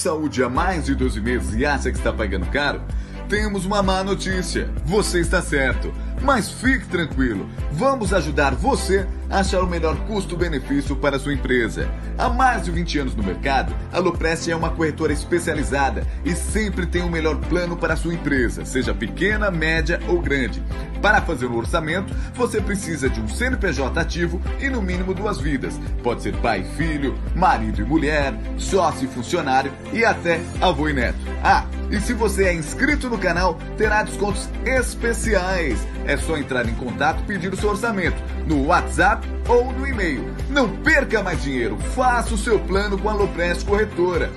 saúde há mais de 12 meses e acha que está pagando caro, temos uma má notícia. Você está certo. Mas fique tranquilo, vamos ajudar você a achar o melhor custo-benefício para sua empresa. Há mais de 20 anos no mercado, a Loprest é uma corretora especializada e sempre tem o melhor plano para sua empresa, seja pequena, média ou grande. Para fazer o orçamento, você precisa de um CNPJ ativo e no mínimo duas vidas. Pode ser pai e filho, marido e mulher, sócio e funcionário e até avô e neto. Ah, e se você é inscrito no canal, terá descontos especiais. É só entrar em contato e pedir o seu orçamento no WhatsApp ou no e-mail. Não perca mais dinheiro, faça o seu plano com a Loprest Corretora.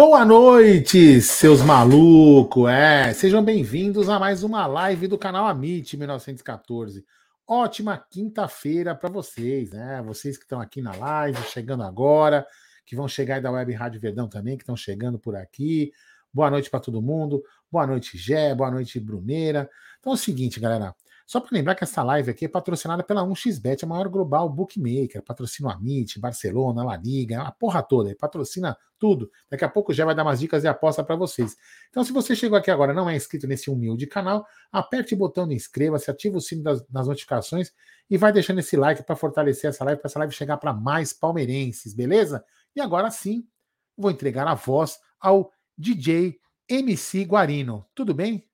Boa noite, seus malucos! É, sejam bem-vindos a mais uma live do canal Amit 1914. Ótima quinta-feira para vocês, né? Vocês que estão aqui na live, chegando agora, que vão chegar aí da Web Rádio Verdão também, que estão chegando por aqui. Boa noite para todo mundo. Boa noite, Gé. Boa noite, Bruneira. Então é o seguinte, galera. Só para lembrar que essa live aqui é patrocinada pela 1xBet, a maior global bookmaker. Patrocina o Amit, Barcelona, La Liga, a porra toda. Patrocina tudo. Daqui a pouco já vai dar umas dicas de aposta para vocês. Então, se você chegou aqui agora não é inscrito nesse humilde canal, aperte o botão de inscreva-se, ativa o sino das, das notificações e vai deixando esse like para fortalecer essa live, para essa live chegar para mais palmeirenses, beleza? E agora sim, vou entregar a voz ao DJ MC Guarino. Tudo bem?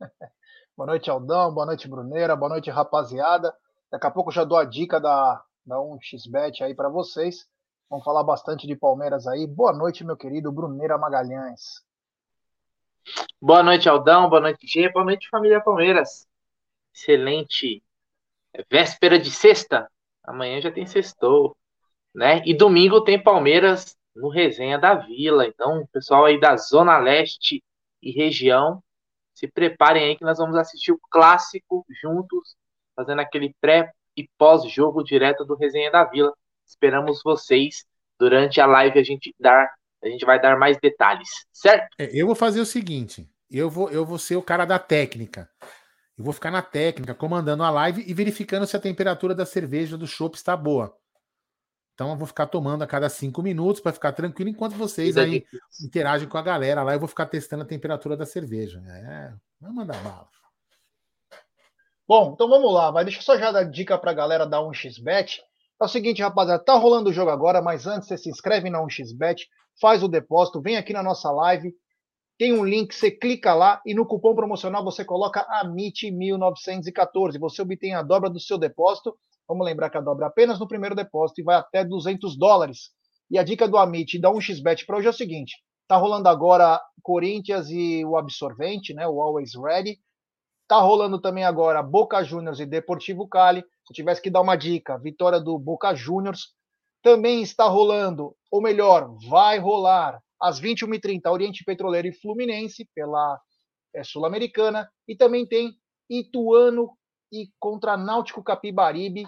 Boa noite, Aldão. Boa noite, Bruneira. Boa noite, rapaziada. Daqui a pouco já dou a dica da, da 1xBet aí para vocês. Vamos falar bastante de Palmeiras aí. Boa noite, meu querido Bruneira Magalhães. Boa noite, Aldão. Boa noite, Gê. Boa noite, família Palmeiras. Excelente véspera de sexta. Amanhã já tem sextou, né? E domingo tem Palmeiras no Resenha da Vila. Então, pessoal aí da Zona Leste e região, se preparem aí que nós vamos assistir o clássico juntos, fazendo aquele pré e pós-jogo direto do Resenha da Vila. Esperamos vocês durante a live a gente dar, a gente vai dar mais detalhes, certo? É, eu vou fazer o seguinte, eu vou eu vou ser o cara da técnica. Eu vou ficar na técnica, comandando a live e verificando se a temperatura da cerveja do chopp está boa. Então eu vou ficar tomando a cada cinco minutos para ficar tranquilo enquanto vocês aí interagem com a galera lá. Eu vou ficar testando a temperatura da cerveja. É, vai mandar bala. Bom, então vamos lá. Vai deixa eu só já dar dica para a galera da 1xBet. É o seguinte, rapaziada, tá rolando o jogo agora, mas antes você se inscreve na 1xBet, faz o depósito, vem aqui na nossa live, tem um link, você clica lá e no cupom promocional você coloca AMIT1914. Você obtém a dobra do seu depósito Vamos lembrar que a dobra apenas no primeiro depósito e vai até 200 dólares. E a dica do Amit da 1xBet para hoje é o seguinte: tá rolando agora Corinthians e o Absorvente, né, o Always Ready. Tá rolando também agora Boca Juniors e Deportivo Cali. Se eu tivesse que dar uma dica, vitória do Boca Juniors. Também está rolando, ou melhor, vai rolar às 21h30 Oriente Petroleiro e Fluminense pela é, Sul-Americana. E também tem Ituano e contra Náutico Capibaribe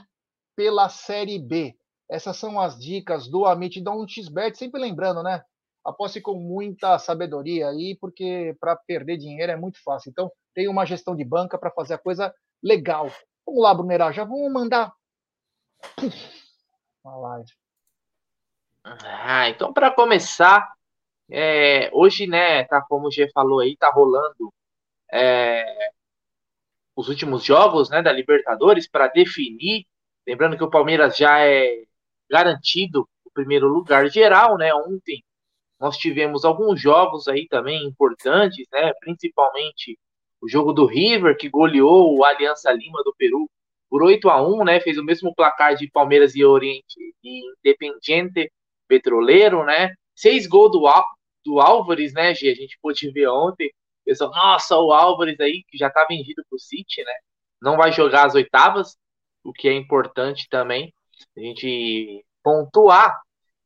pela Série B. Essas são as dicas do Amit da 1xBet, sempre lembrando, né? Aposte com muita sabedoria aí, porque para perder dinheiro é muito fácil. Então, tem uma gestão de banca para fazer a coisa legal. Vamos lá, Brunerá, já vamos mandar uma live. Ah, então para começar, é, hoje, né, tá como o G falou aí, tá rolando é, os últimos jogos né, da Libertadores para definir. Lembrando que o Palmeiras já é garantido o primeiro lugar geral, né? Ontem nós tivemos alguns jogos aí também importantes, né? Principalmente o jogo do River, que goleou o Aliança Lima do Peru por 8 a 1 né? Fez o mesmo placar de Palmeiras e Oriente e Independiente Petroleiro, né? Seis gols do, do Álvares, né, G? A gente pôde ver ontem pessoal, nossa, o Álvares aí, que já tá vendido pro City, né? Não vai jogar as oitavas, o que é importante também a gente pontuar.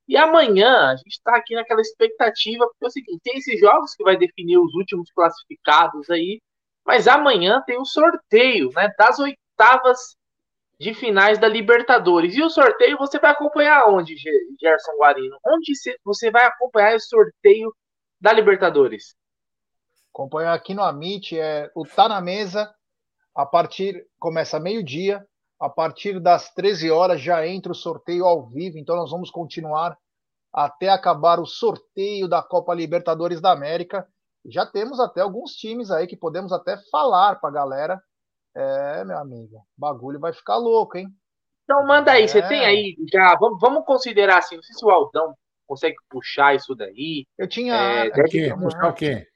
E amanhã a gente está aqui naquela expectativa, porque é o seguinte, tem esses jogos que vai definir os últimos classificados aí, Mas amanhã tem o sorteio, né? Das oitavas de finais da Libertadores. E o sorteio você vai acompanhar onde, Gerson Guarino? Onde você vai acompanhar o sorteio da Libertadores? Acompanhar aqui no Amit, é o Tá na Mesa, a partir, começa meio-dia, a partir das 13 horas já entra o sorteio ao vivo, então nós vamos continuar até acabar o sorteio da Copa Libertadores da América. Já temos até alguns times aí que podemos até falar para a galera. É, meu amigo, o bagulho vai ficar louco, hein? Então manda aí, é. você tem aí já, vamos, vamos considerar assim, não sei se o Aldão consegue puxar isso daí. Eu tinha. É, deve... puxar o quê?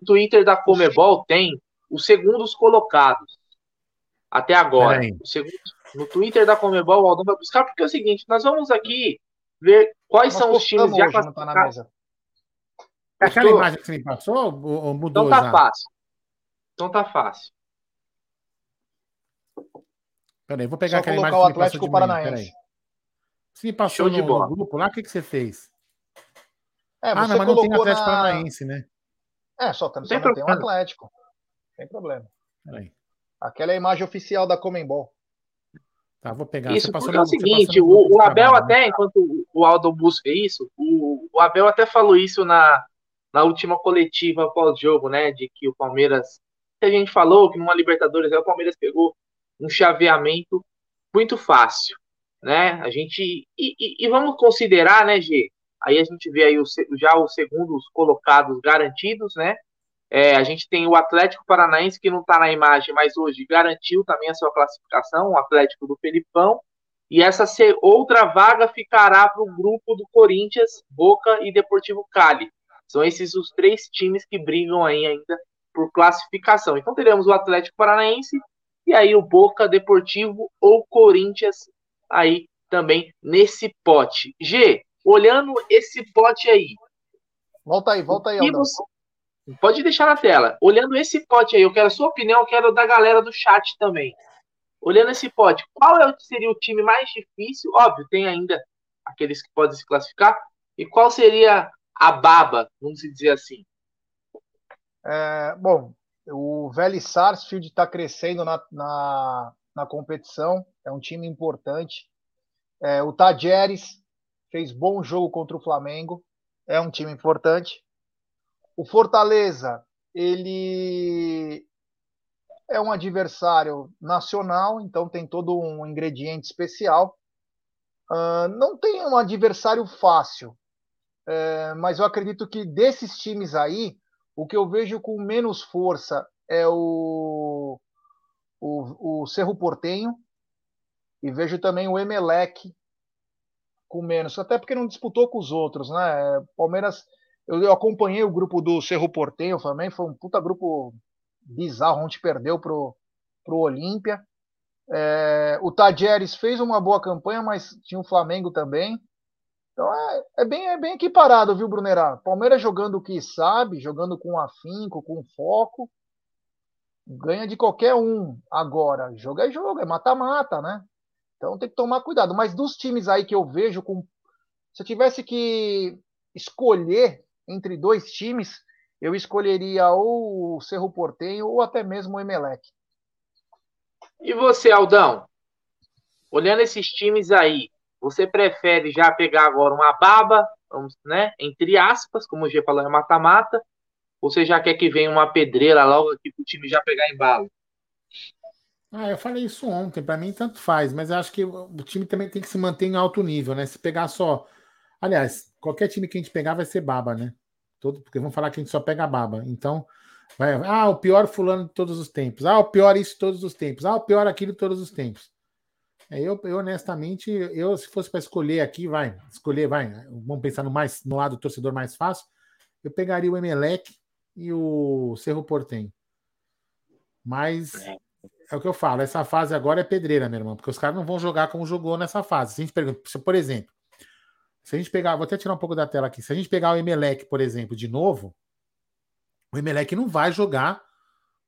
O Twitter da Comebol tem os segundos colocados. Até agora. Segundo, no Twitter da Comebol, o Aldão vai buscar, porque é o seguinte, nós vamos aqui ver quais nós são os times já tá classificados. Tá Aquela imagem que você me passou ou mudou? Então tá já? fácil. Então tá fácil. Peraí, vou pegar Só aquela imagem que o Atlético Paranaense. Você me passou no, no, grupo lá, o que, que você fez? É, ah, não, mas não tem Atlético na... Paranaense, né? É, só, só não tem um Atlético. Sem problema. Peraí. Aquela é a imagem oficial da Comembol. Tá, vou pegar. Isso, porque é o seguinte, o, o, Abel trabalho, até, né? enquanto o Aldo busca isso, o, o, Abel até falou isso na, na última coletiva pós-jogo, né, de que o Palmeiras, que a gente falou que numa Libertadores o Palmeiras pegou um chaveamento muito fácil, né, a gente, e, e, e vamos considerar, né, G, aí a gente vê aí o, já os segundos colocados garantidos, né, é, a gente tem o Atlético Paranaense, que não está na imagem, mas hoje garantiu também a sua classificação, o Atlético do Felipão. E essa outra vaga ficará para o grupo do Corinthians, Boca e Deportivo Cali. São esses os três times que brigam aí ainda por classificação. Então teremos o Atlético Paranaense e aí o Boca, Deportivo ou Corinthians aí também nesse pote. G, olhando esse pote aí. Volta aí, volta aí, Aldão. Você, Pode deixar na tela. Olhando esse pote aí, eu quero a sua opinião, eu quero da galera do chat também. Olhando esse pote, qual é seria o time mais difícil? Óbvio, tem ainda aqueles que podem se classificar. E qual seria a baba, vamos dizer assim? É, bom, o Vélez Sarsfield está crescendo na, na, na, competição, é um time importante. É, o Tajeres fez bom jogo contra o Flamengo, é um time importante. O Fortaleza, ele é um adversário nacional, então tem todo um ingrediente especial. Uh, não tem um adversário fácil, uh, mas eu acredito que desses times aí, o que eu vejo com menos força é o, o, o Cerro Portenho e vejo também o Emelec com menos, até porque não disputou com os outros, né? Palmeiras eu, eu acompanhei o grupo do Cerro Porteio também, foi um puta grupo bizarro, onde perdeu pro, pro Olímpia. É, o Tajeres fez uma boa campanha, mas tinha o Flamengo também. Então é, é, bem, é bem equiparado, viu, Brunerá? Palmeiras jogando o que sabe, jogando com afinco, com foco. Ganha de qualquer um. Agora, jogo é jogo, é mata-mata, né? Então tem que tomar cuidado. Mas dos times aí que eu vejo com. Se eu tivesse que escolher entre dois times, eu escolheria ou o Cerro Portenho ou até mesmo o Emelec. E você, Aldão? Olhando esses times aí, você prefere já pegar agora uma baba, vamos, né? Entre aspas, como o G falou, é mata-mata, ou você já quer que venha uma pedreira logo aqui para o time já pegar embalo? Ah, eu falei isso ontem, para mim tanto faz, mas acho que o time também tem que se manter em alto nível, né? Se pegar só. Aliás, qualquer time que a gente pegar vai ser baba, né? Todo, porque vão falar que a gente só pega baba. Então, vai, ah, o pior fulano de todos os tempos. Ah, o pior isso de todos os tempos. Ah, o pior aquilo de todos os tempos. É, eu, eu, honestamente, eu se fosse para escolher aqui, vai, escolher, vai, vamos pensar no mais no lado do torcedor mais fácil, eu pegaria o Emelec e o Cerro Portem. Mas é o que eu falo, essa fase agora é pedreira, meu irmão, porque os caras não vão jogar como jogou nessa fase. Se a gente pergunta, por exemplo, se a gente pegar, vou até tirar um pouco da tela aqui. Se a gente pegar o Emelec, por exemplo, de novo, o Emelec não vai jogar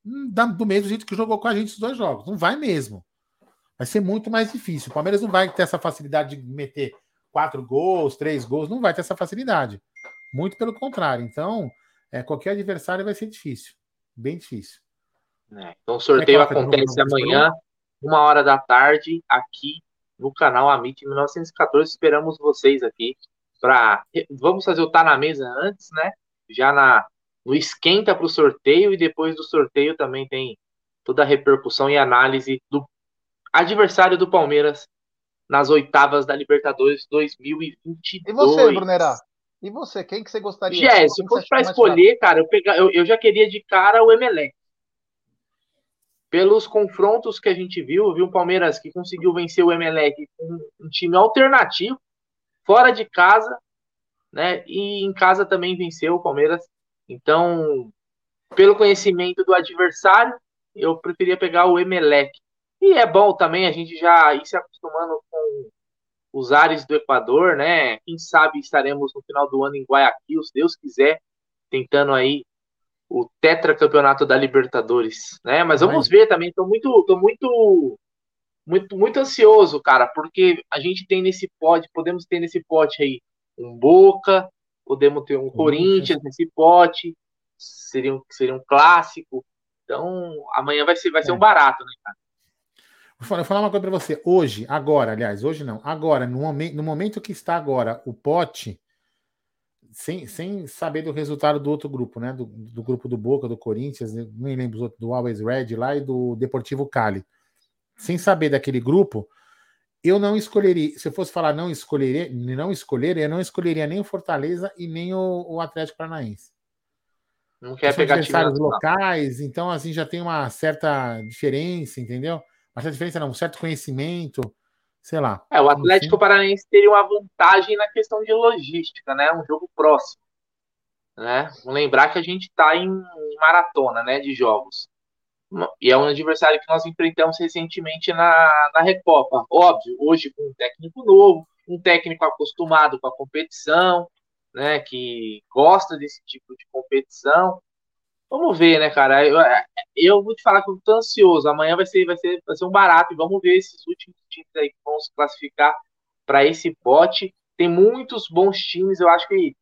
do mesmo jeito que jogou com a gente os dois jogos. Não vai mesmo. Vai ser muito mais difícil. O Palmeiras não vai ter essa facilidade de meter quatro gols, três gols. Não vai ter essa facilidade. Muito pelo contrário. Então, é, qualquer adversário vai ser difícil. Bem difícil. É, então o sorteio acontece amanhã, uma hora da tarde, aqui no canal Amit 1914. Esperamos vocês aqui para. Vamos fazer o Tá na Mesa antes, né? Já na, no esquenta para o sorteio e depois do sorteio também tem toda a repercussão e análise do adversário do Palmeiras nas oitavas da Libertadores 2022. E você, Brunerá? E você, quem que você gostaria? Jé, se fosse para escolher, cara, eu, pegar, eu, eu, já queria de cara o Emelec. Pelos confrontos que a gente viu, viu o Palmeiras que conseguiu vencer o Emelec com um time alternativo, fora de casa, né? E em casa também venceu o Palmeiras. Então, pelo conhecimento do adversário, eu preferia pegar o Emelec. E é bom também a gente já ir se acostumando com os ares do Equador, né? Quem sabe estaremos no final do ano em Guayaquil, se Deus quiser, tentando aí o tetracampeonato da Libertadores, né? Mas vamos ver também, estou muito, tô muito, muito, muito ansioso, cara, porque a gente tem nesse pote, podemos ter nesse pote aí um Boca, podemos ter um Corinthians nesse pote, seria um, seria um clássico. Então, amanhã vai ser, vai ser um é. barato, né, cara? Vou falar uma coisa para você. Hoje, agora, aliás, hoje não, agora, no, momento, no momento que está agora o pote, sem, sem saber do resultado do outro grupo, né? Do, do grupo do Boca, do Corinthians, nem lembro do Always Red lá e do Deportivo Cali. Sem saber daquele grupo, eu não escolheria. Se eu fosse falar não escolheria, não escolher, eu não escolheria nem o Fortaleza e nem o, o Atlético Paranaense. Não quer pegar adversários locais, então assim já tem uma certa diferença, entendeu? Mas a diferença não, um certo conhecimento, sei lá. É, o Atlético assim. Paranaense teria uma vantagem na questão de logística, né? Um jogo próximo. Né? Vamos lembrar que a gente está em maratona né, de jogos. E é um adversário que nós enfrentamos recentemente na, na Recopa. Óbvio, hoje com um técnico novo, um técnico acostumado com a competição, né, que gosta desse tipo de competição. Vamos ver, né, cara? Eu, eu vou te falar que eu tô ansioso. Amanhã vai ser, vai ser, vai ser um barato e vamos ver esses últimos times aí que vão se classificar para esse pote. Tem muitos bons times. Eu acho que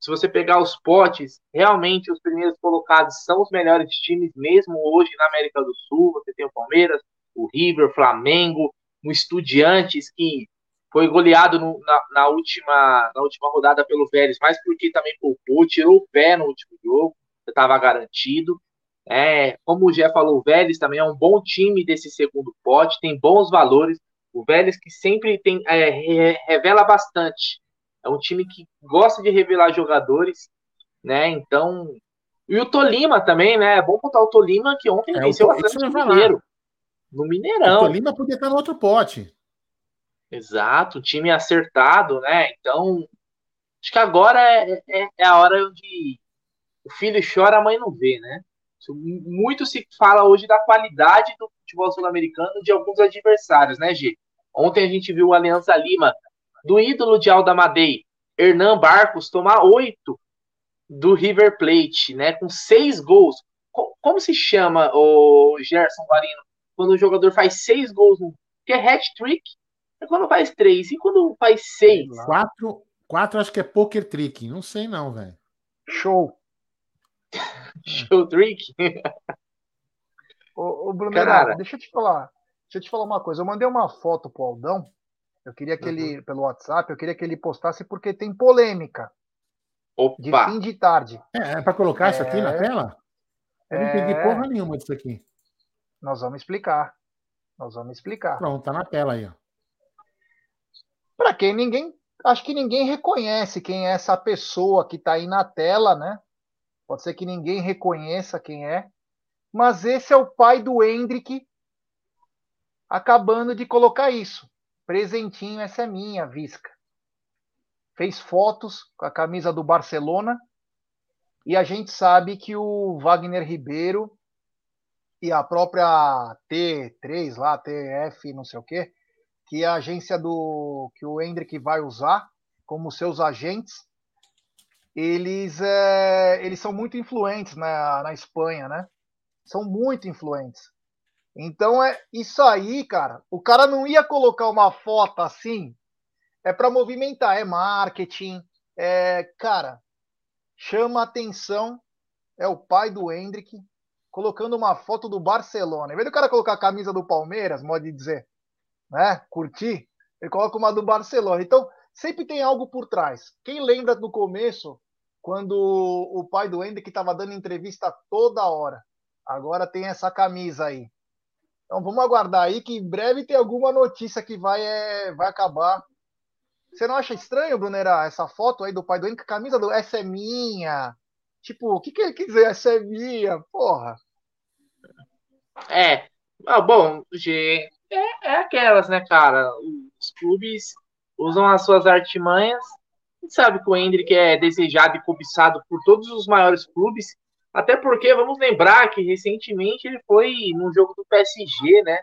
se você pegar os potes, realmente os primeiros colocados são os melhores times, mesmo hoje na América do Sul. Você tem o Palmeiras, o River, o Flamengo, o Estudiantes, que foi goleado no, na, na, última, na última rodada pelo Vélez, mas porque também poupou, tirou o pé no último jogo estava garantido. É, como o Gé falou, o Vélez também é um bom time desse segundo pote, tem bons valores. O Vélez que sempre tem é, revela bastante. É um time que gosta de revelar jogadores, né? Então. E o Tolima também, né? É bom contar o Tolima que ontem é, venceu o Atlético Mineiro. No Mineirão. O Tolima podia estar no outro pote. Exato, time acertado, né? Então, acho que agora é, é, é a hora de o filho chora, a mãe não vê, né? Muito se fala hoje da qualidade do futebol sul-americano de alguns adversários, né, G? Ontem a gente viu o Aliança Lima, do ídolo de Alda Madei, Hernan Barcos, tomar oito do River Plate, né? Com seis gols. Como se chama o Gerson Guarino? Quando o jogador faz seis gols, que é hat-trick, é quando faz três. E quando faz seis? Quatro, quatro acho que é poker trick. Não sei não, velho. Show. Show trick? ô, ô Bruno, Cara... deixa eu te falar. Deixa eu te falar uma coisa. Eu mandei uma foto pro Aldão. Eu queria que uhum. ele, pelo WhatsApp, eu queria que ele postasse porque tem polêmica. Opa. De fim de tarde. É, é para colocar é... isso aqui na é. tela? Eu não entendi é... porra nenhuma disso aqui. Nós vamos explicar. Nós vamos explicar. Pronto, tá na tela aí, ó. Para quem ninguém, acho que ninguém reconhece quem é essa pessoa que tá aí na tela, né? Pode ser que ninguém reconheça quem é, mas esse é o pai do Hendrick acabando de colocar isso. Presentinho, essa é minha, Visca. Fez fotos com a camisa do Barcelona e a gente sabe que o Wagner Ribeiro e a própria T3 lá, TF, não sei o quê, que é a agência do que o Hendrick vai usar como seus agentes, eles, é, eles são muito influentes na, na Espanha, né? São muito influentes. Então é isso aí, cara. O cara não ia colocar uma foto assim. É para movimentar, é marketing, é, cara, chama atenção. É o pai do Hendrick colocando uma foto do Barcelona. Em vez do cara colocar a camisa do Palmeiras, modo de dizer, né? Curtir, ele coloca uma do Barcelona. Então, sempre tem algo por trás. Quem lembra do começo, quando o pai do Hendrick estava dando entrevista toda hora? Agora tem essa camisa aí. Então vamos aguardar aí que em breve tem alguma notícia que vai, é, vai acabar. Você não acha estranho, Brunera, essa foto aí do pai do? A camisa do essa é minha. Tipo, o que, que ele quer dizer? Essa é minha, porra. É. Ah, bom, G, é, é aquelas, né, cara? Os clubes usam as suas artimanhas. Gente sabe que o Hendrick é desejado e cobiçado por todos os maiores clubes. Até porque vamos lembrar que recentemente ele foi num jogo do PSG, né?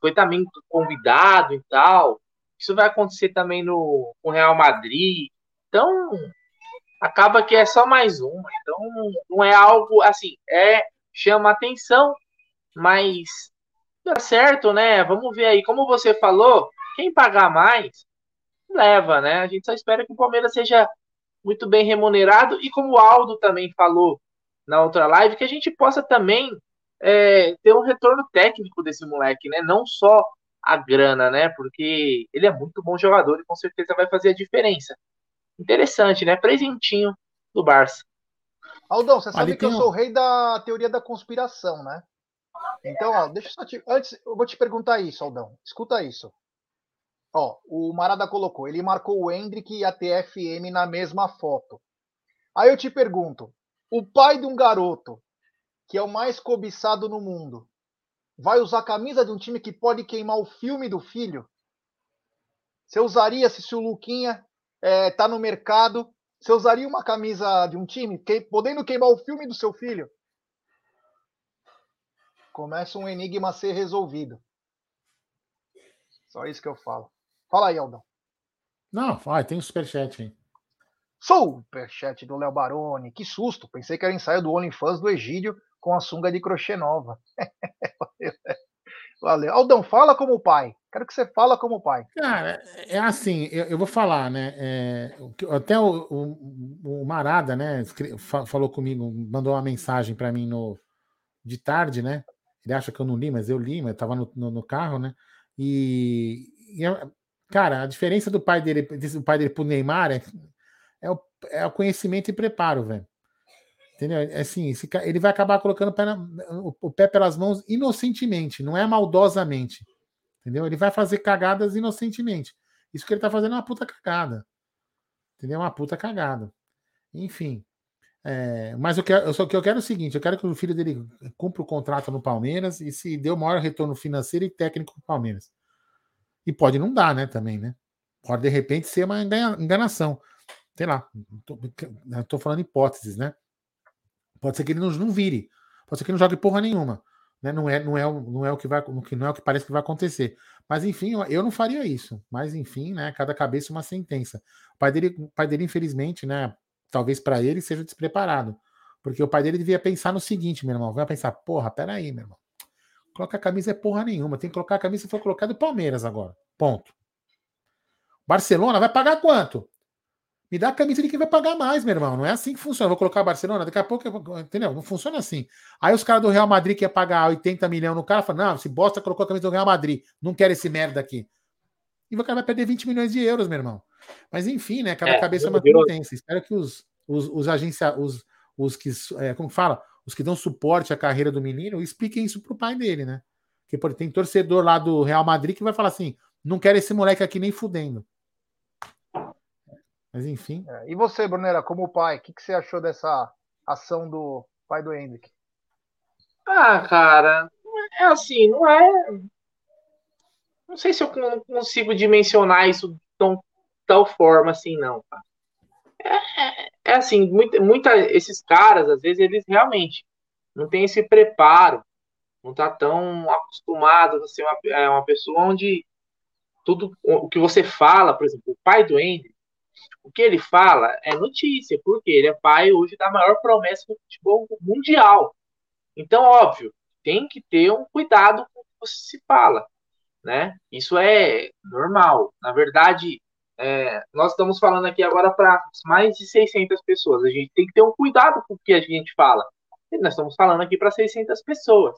Foi também convidado e tal. Isso vai acontecer também no, no Real Madrid. Então, acaba que é só mais uma. Então, não é algo assim, é chama atenção, mas dá certo, né? Vamos ver aí, como você falou, quem pagar mais leva, né? A gente só espera que o Palmeiras seja muito bem remunerado e como o Aldo também falou na outra live, que a gente possa também é, ter um retorno técnico desse moleque, né? Não só a grana, né? Porque ele é muito bom jogador e com certeza vai fazer a diferença. Interessante, né? Presentinho do Barça. Aldão, você sabe que eu sou o rei da teoria da conspiração, né? Então, ó, deixa eu só te. Antes, eu vou te perguntar isso, Aldão. Escuta isso. Ó, o Marada colocou, ele marcou o Hendrick e a TFM na mesma foto. Aí eu te pergunto, o pai de um garoto, que é o mais cobiçado no mundo, vai usar a camisa de um time que pode queimar o filme do filho? Você usaria se o Luquinha é, tá no mercado? Você usaria uma camisa de um time que, podendo queimar o filme do seu filho? Começa um enigma a ser resolvido. Só isso que eu falo. Fala aí, Aldão. Não, vai, tem um superchat aí. Superchat do Léo Baroni. Que susto. Pensei que era ensaio do OnlyFans do Egídio com a sunga de crochê nova. Valeu. Aldão, fala como pai. Quero que você fala como pai. Cara, é assim, eu, eu vou falar, né? É, até o, o, o, Marada, né, falou comigo, mandou uma mensagem para mim no, de tarde, né? Ele acha que eu não li, mas eu li, mas eu tava no, no, no carro, né? E, e, cara, a diferença do pai dele, do pai dele pro Neymar é é o, é o conhecimento e preparo, velho. Entendeu? É assim, ele vai acabar colocando o pé, na, o pé pelas mãos inocentemente, não é maldosamente. Entendeu? Ele vai fazer cagadas inocentemente. Isso que ele tá fazendo é uma puta cagada. Entendeu? É uma puta cagada. Enfim. É, mas eu quero, eu só que eu quero é o seguinte: eu quero que o filho dele cumpra o contrato no Palmeiras e se dê o maior retorno financeiro e técnico para o Palmeiras. E pode não dar, né? Também, né? Pode de repente ser uma enganação sei lá, estou falando hipóteses, né? Pode ser que ele não, não vire, pode ser que ele não jogue porra nenhuma, né? Não é, não é, não é o que vai, não é o que parece que vai acontecer. Mas enfim, eu não faria isso. Mas enfim, né? Cada cabeça uma sentença. O pai dele, o pai dele infelizmente, né? Talvez para ele seja despreparado, porque o pai dele devia pensar no seguinte, meu irmão, vai pensar, porra, peraí, meu irmão. Coloca a camisa é porra nenhuma, tem que colocar a camisa se for colocar do Palmeiras agora. Ponto. Barcelona vai pagar quanto? Me dá a camisa de quem vai pagar mais, meu irmão. Não é assim que funciona. Eu vou colocar Barcelona, daqui a pouco, entendeu? Não funciona assim. Aí os caras do Real Madrid que ia pagar 80 milhões no cara, falam, não, se bosta colocou a camisa do Real Madrid, não quero esse merda aqui. E o cara vai perder 20 milhões de euros, meu irmão. Mas enfim, né? Cada é, cabeça é uma intensa. Espero que os, os, os agência, os, os que, é, como fala, os que dão suporte à carreira do menino, expliquem isso pro pai dele, né? Porque pô, tem torcedor lá do Real Madrid que vai falar assim: não quero esse moleque aqui nem fudendo. Mas enfim. É, e você, Brunera, como pai, o que, que, você achou dessa ação do pai do Hendrick? Ah, cara, é assim, não é. Não sei se eu consigo dimensionar isso tão tal forma assim, não. É, é, é assim, muita, muita, esses caras, às vezes, eles realmente não têm esse preparo, não tá tão acostumado a ser uma, é, uma pessoa onde tudo o que você fala, por exemplo, o pai do Hendrick, o que ele fala é notícia, porque ele é pai hoje da maior promessa do futebol mundial. Então, óbvio, tem que ter um cuidado com o que você se fala, né? Isso é normal. Na verdade, é, nós estamos falando aqui agora para mais de 600 pessoas. A gente tem que ter um cuidado com o que a gente fala, nós estamos falando aqui para 600 pessoas.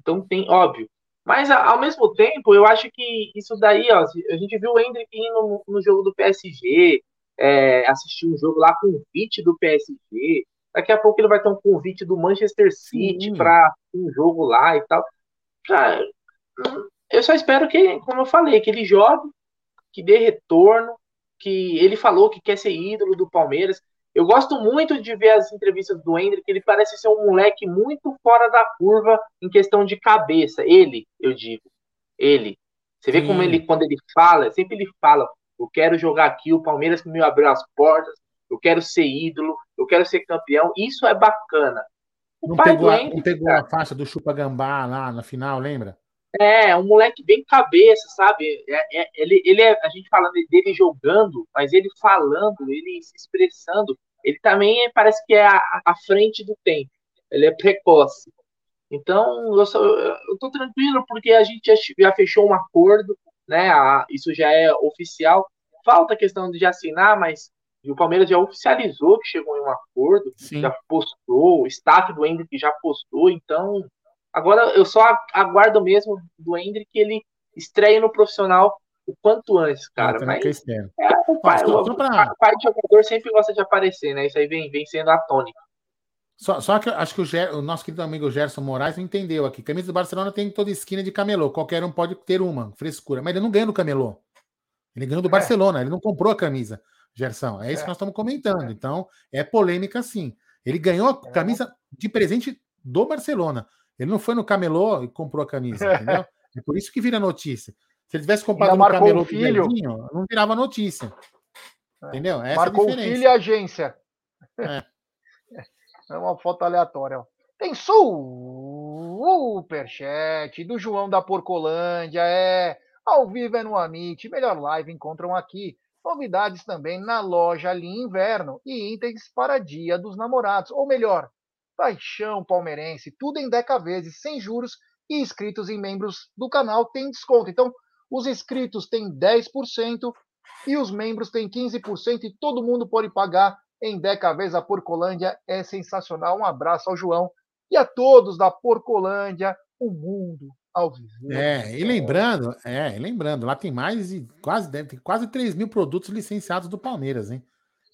Então tem, óbvio. Mas ao mesmo tempo, eu acho que isso daí, ó, a gente viu o Hendrick indo no, no jogo do PSG, é, assistir um jogo lá com o convite do PSG. Daqui a pouco ele vai ter um convite do Manchester City para um jogo lá e tal. Cara, eu só espero que, como eu falei, que ele jogue, que dê retorno, que ele falou que quer ser ídolo do Palmeiras. Eu gosto muito de ver as entrevistas do Hendrick, ele parece ser um moleque muito fora da curva em questão de cabeça. Ele, eu digo, ele. Você vê Sim. como ele, quando ele fala, sempre ele fala, eu quero jogar aqui, o Palmeiras me abriu as portas, eu quero ser ídolo, eu quero ser campeão. Isso é bacana. O não pegou, a, não pegou a faixa do Chupa Gambá lá na final, lembra? É, um moleque bem cabeça, sabe? É, é, ele, ele é, a gente falando dele jogando, mas ele falando, ele se expressando, ele também parece que é à frente do tempo. Ele é precoce. Então, eu, sou, eu tô tranquilo porque a gente já, já fechou um acordo, né? A, isso já é oficial. Falta a questão de assinar, mas o Palmeiras já oficializou que chegou em um acordo, Sim. já postou, o staff do Hendrick já postou, então Agora eu só aguardo mesmo do Hendrick que ele estreie no profissional o quanto antes, cara. Eu Mas é, o, pai, o, o, pai de jogador sempre gosta de aparecer, né? Isso aí vem, vem sendo a tônica. Só, só que eu acho que o, Ger, o, nosso querido amigo Gerson Moraes não entendeu aqui. Camisa do Barcelona tem toda esquina de camelô. Qualquer um pode ter uma, frescura. Mas ele não ganha do camelô. Ele ganhou do é. Barcelona, ele não comprou a camisa, Gerson. É isso é. que nós estamos comentando. Então, é polêmica sim. Ele ganhou a é. camisa de presente do Barcelona. Ele não foi no camelô e comprou a camisa, entendeu? É por isso que vira notícia. Se ele tivesse comprado no camelô um filho, velhinho, não virava notícia. É. Entendeu? Essa marcou o filho e a agência. É. é uma foto aleatória. Ó. Tem superchat do João da Porcolândia. É ao vivo é no Amit. Melhor live encontram aqui. Novidades também na loja ali inverno e itens para dia dos namorados. Ou melhor, Paixão Palmeirense, tudo em Deca vezes, sem juros e inscritos em membros do canal tem desconto. Então, os inscritos têm 10% e os membros têm 15% e todo mundo pode pagar em Deca vezes. A Porcolândia é sensacional. Um abraço ao João e a todos da Porcolândia, o mundo ao vivo. É, e lembrando, é, lembrando, lá tem mais de quase, ter quase 3 mil produtos licenciados do Palmeiras, hein?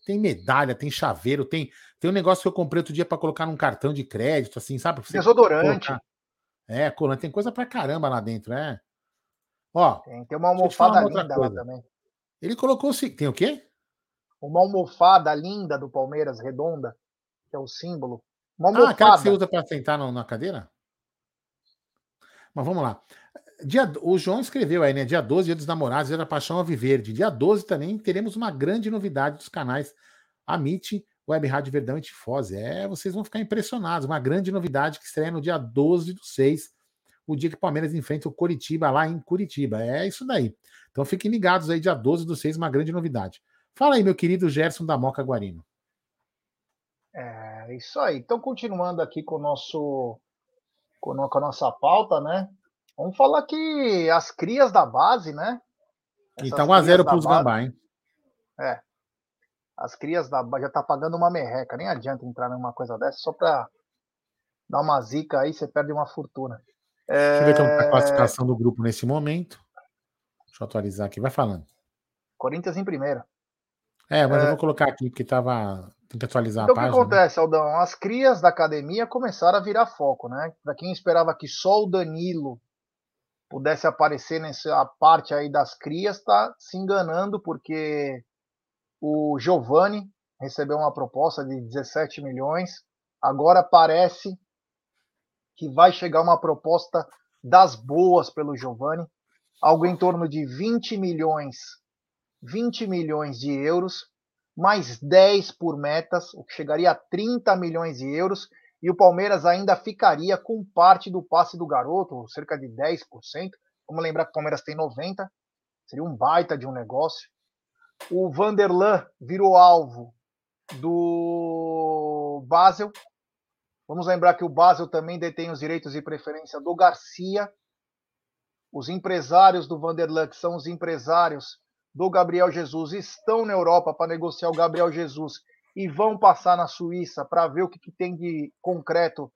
Tem medalha, tem chaveiro, tem, tem um negócio que eu comprei outro dia para colocar num cartão de crédito, assim, sabe? Desodorante. Colocar. É, colante, tem coisa pra caramba lá dentro, é. Ó, tem, tem uma almofada uma linda lá também. Ele colocou. Tem o quê? Uma almofada linda do Palmeiras, redonda, que é o símbolo. Uma almofada. Ah, aquela que você usa para sentar no, na cadeira? Mas vamos lá. Dia, o João escreveu aí, né? Dia 12, dia dos namorados, dia da paixão ao Viverde. Dia 12 também teremos uma grande novidade dos canais Amit, Web Rádio Verdão e Tifose. É, vocês vão ficar impressionados. Uma grande novidade que estreia no dia 12 do 6, o dia que o Palmeiras enfrenta o Curitiba lá em Curitiba. É isso daí. Então fiquem ligados aí, dia 12 do 6, uma grande novidade. Fala aí, meu querido Gerson da Moca Guarino. É isso aí. Então, continuando aqui com o nosso com a nossa pauta, né? Vamos falar que as crias da base, né? Essas e tá 1x0 para os Gambá, hein? É. As crias da base já tá pagando uma merreca. Nem adianta entrar numa coisa dessa só para dar uma zica aí, você perde uma fortuna. É... Deixa eu ver como tá a é, classificação do grupo nesse momento. Deixa eu atualizar aqui. Vai falando. Corinthians em primeiro. É, mas é... eu vou colocar aqui porque tava. Tem que atualizar então, a página. O que né? acontece, Aldão? As crias da academia começaram a virar foco, né? Para quem esperava que só o Danilo pudesse aparecer nessa parte aí das crias, está se enganando, porque o Giovani recebeu uma proposta de 17 milhões. Agora parece que vai chegar uma proposta das boas pelo Giovani, algo em torno de 20 milhões, 20 milhões de euros, mais 10 por metas, o que chegaria a 30 milhões de euros e o Palmeiras ainda ficaria com parte do passe do garoto, cerca de 10%. Vamos lembrar que o Palmeiras tem 90%, seria um baita de um negócio. O Vanderlan virou alvo do Basel. Vamos lembrar que o Basel também detém os direitos de preferência do Garcia. Os empresários do Vanderlan, que são os empresários do Gabriel Jesus, estão na Europa para negociar o Gabriel Jesus e vão passar na Suíça para ver o que, que, tem de concreto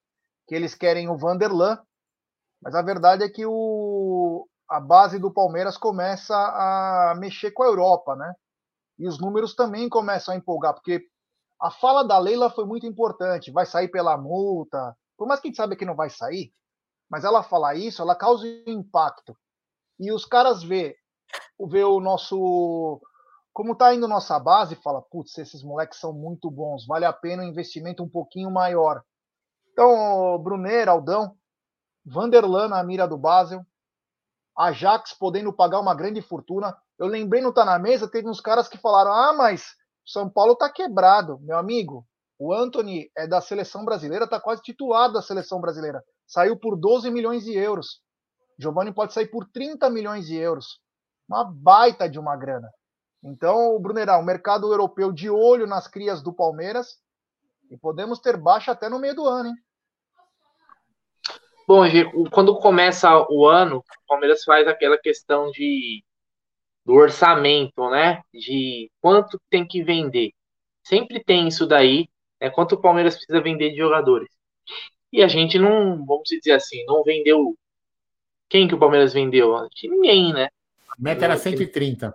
que eles querem o Vanderlan. Mas a verdade é que o, a base do Palmeiras começa a mexer com a Europa, né? E os números também começam a empolgar, porque a fala da Leila foi muito importante. Vai sair pela multa, por mais que a gente saiba que não vai sair, mas ela falar isso, ela causa impacto. E os caras vê, vê o nosso como tá indo nossa base, fala, putz, esses moleques são muito bons, vale a pena um investimento um pouquinho maior. Então, Brunner, Aldão, Vanderlan na mira do Basel, Ajax podendo pagar uma grande fortuna. Eu lembrei no Tá na Mesa, teve uns caras que falaram: ah, mas São Paulo tá quebrado. Meu amigo, o Anthony é da seleção brasileira, tá quase titulado da seleção brasileira. Saiu por 12 milhões de euros. Giovanni pode sair por 30 milhões de euros. Uma baita de uma grana. Então, Brunerão, o mercado europeu de olho nas crias do Palmeiras e podemos ter baixa até no meio do ano, hein? Bom, quando começa o ano, o Palmeiras faz aquela questão de do orçamento, né? De quanto tem que vender. Sempre tem isso daí, é quanto o Palmeiras precisa vender de jogadores. E a gente não, vamos dizer assim, não vendeu. Quem que o Palmeiras vendeu? Ninguém, né? A meta era 130.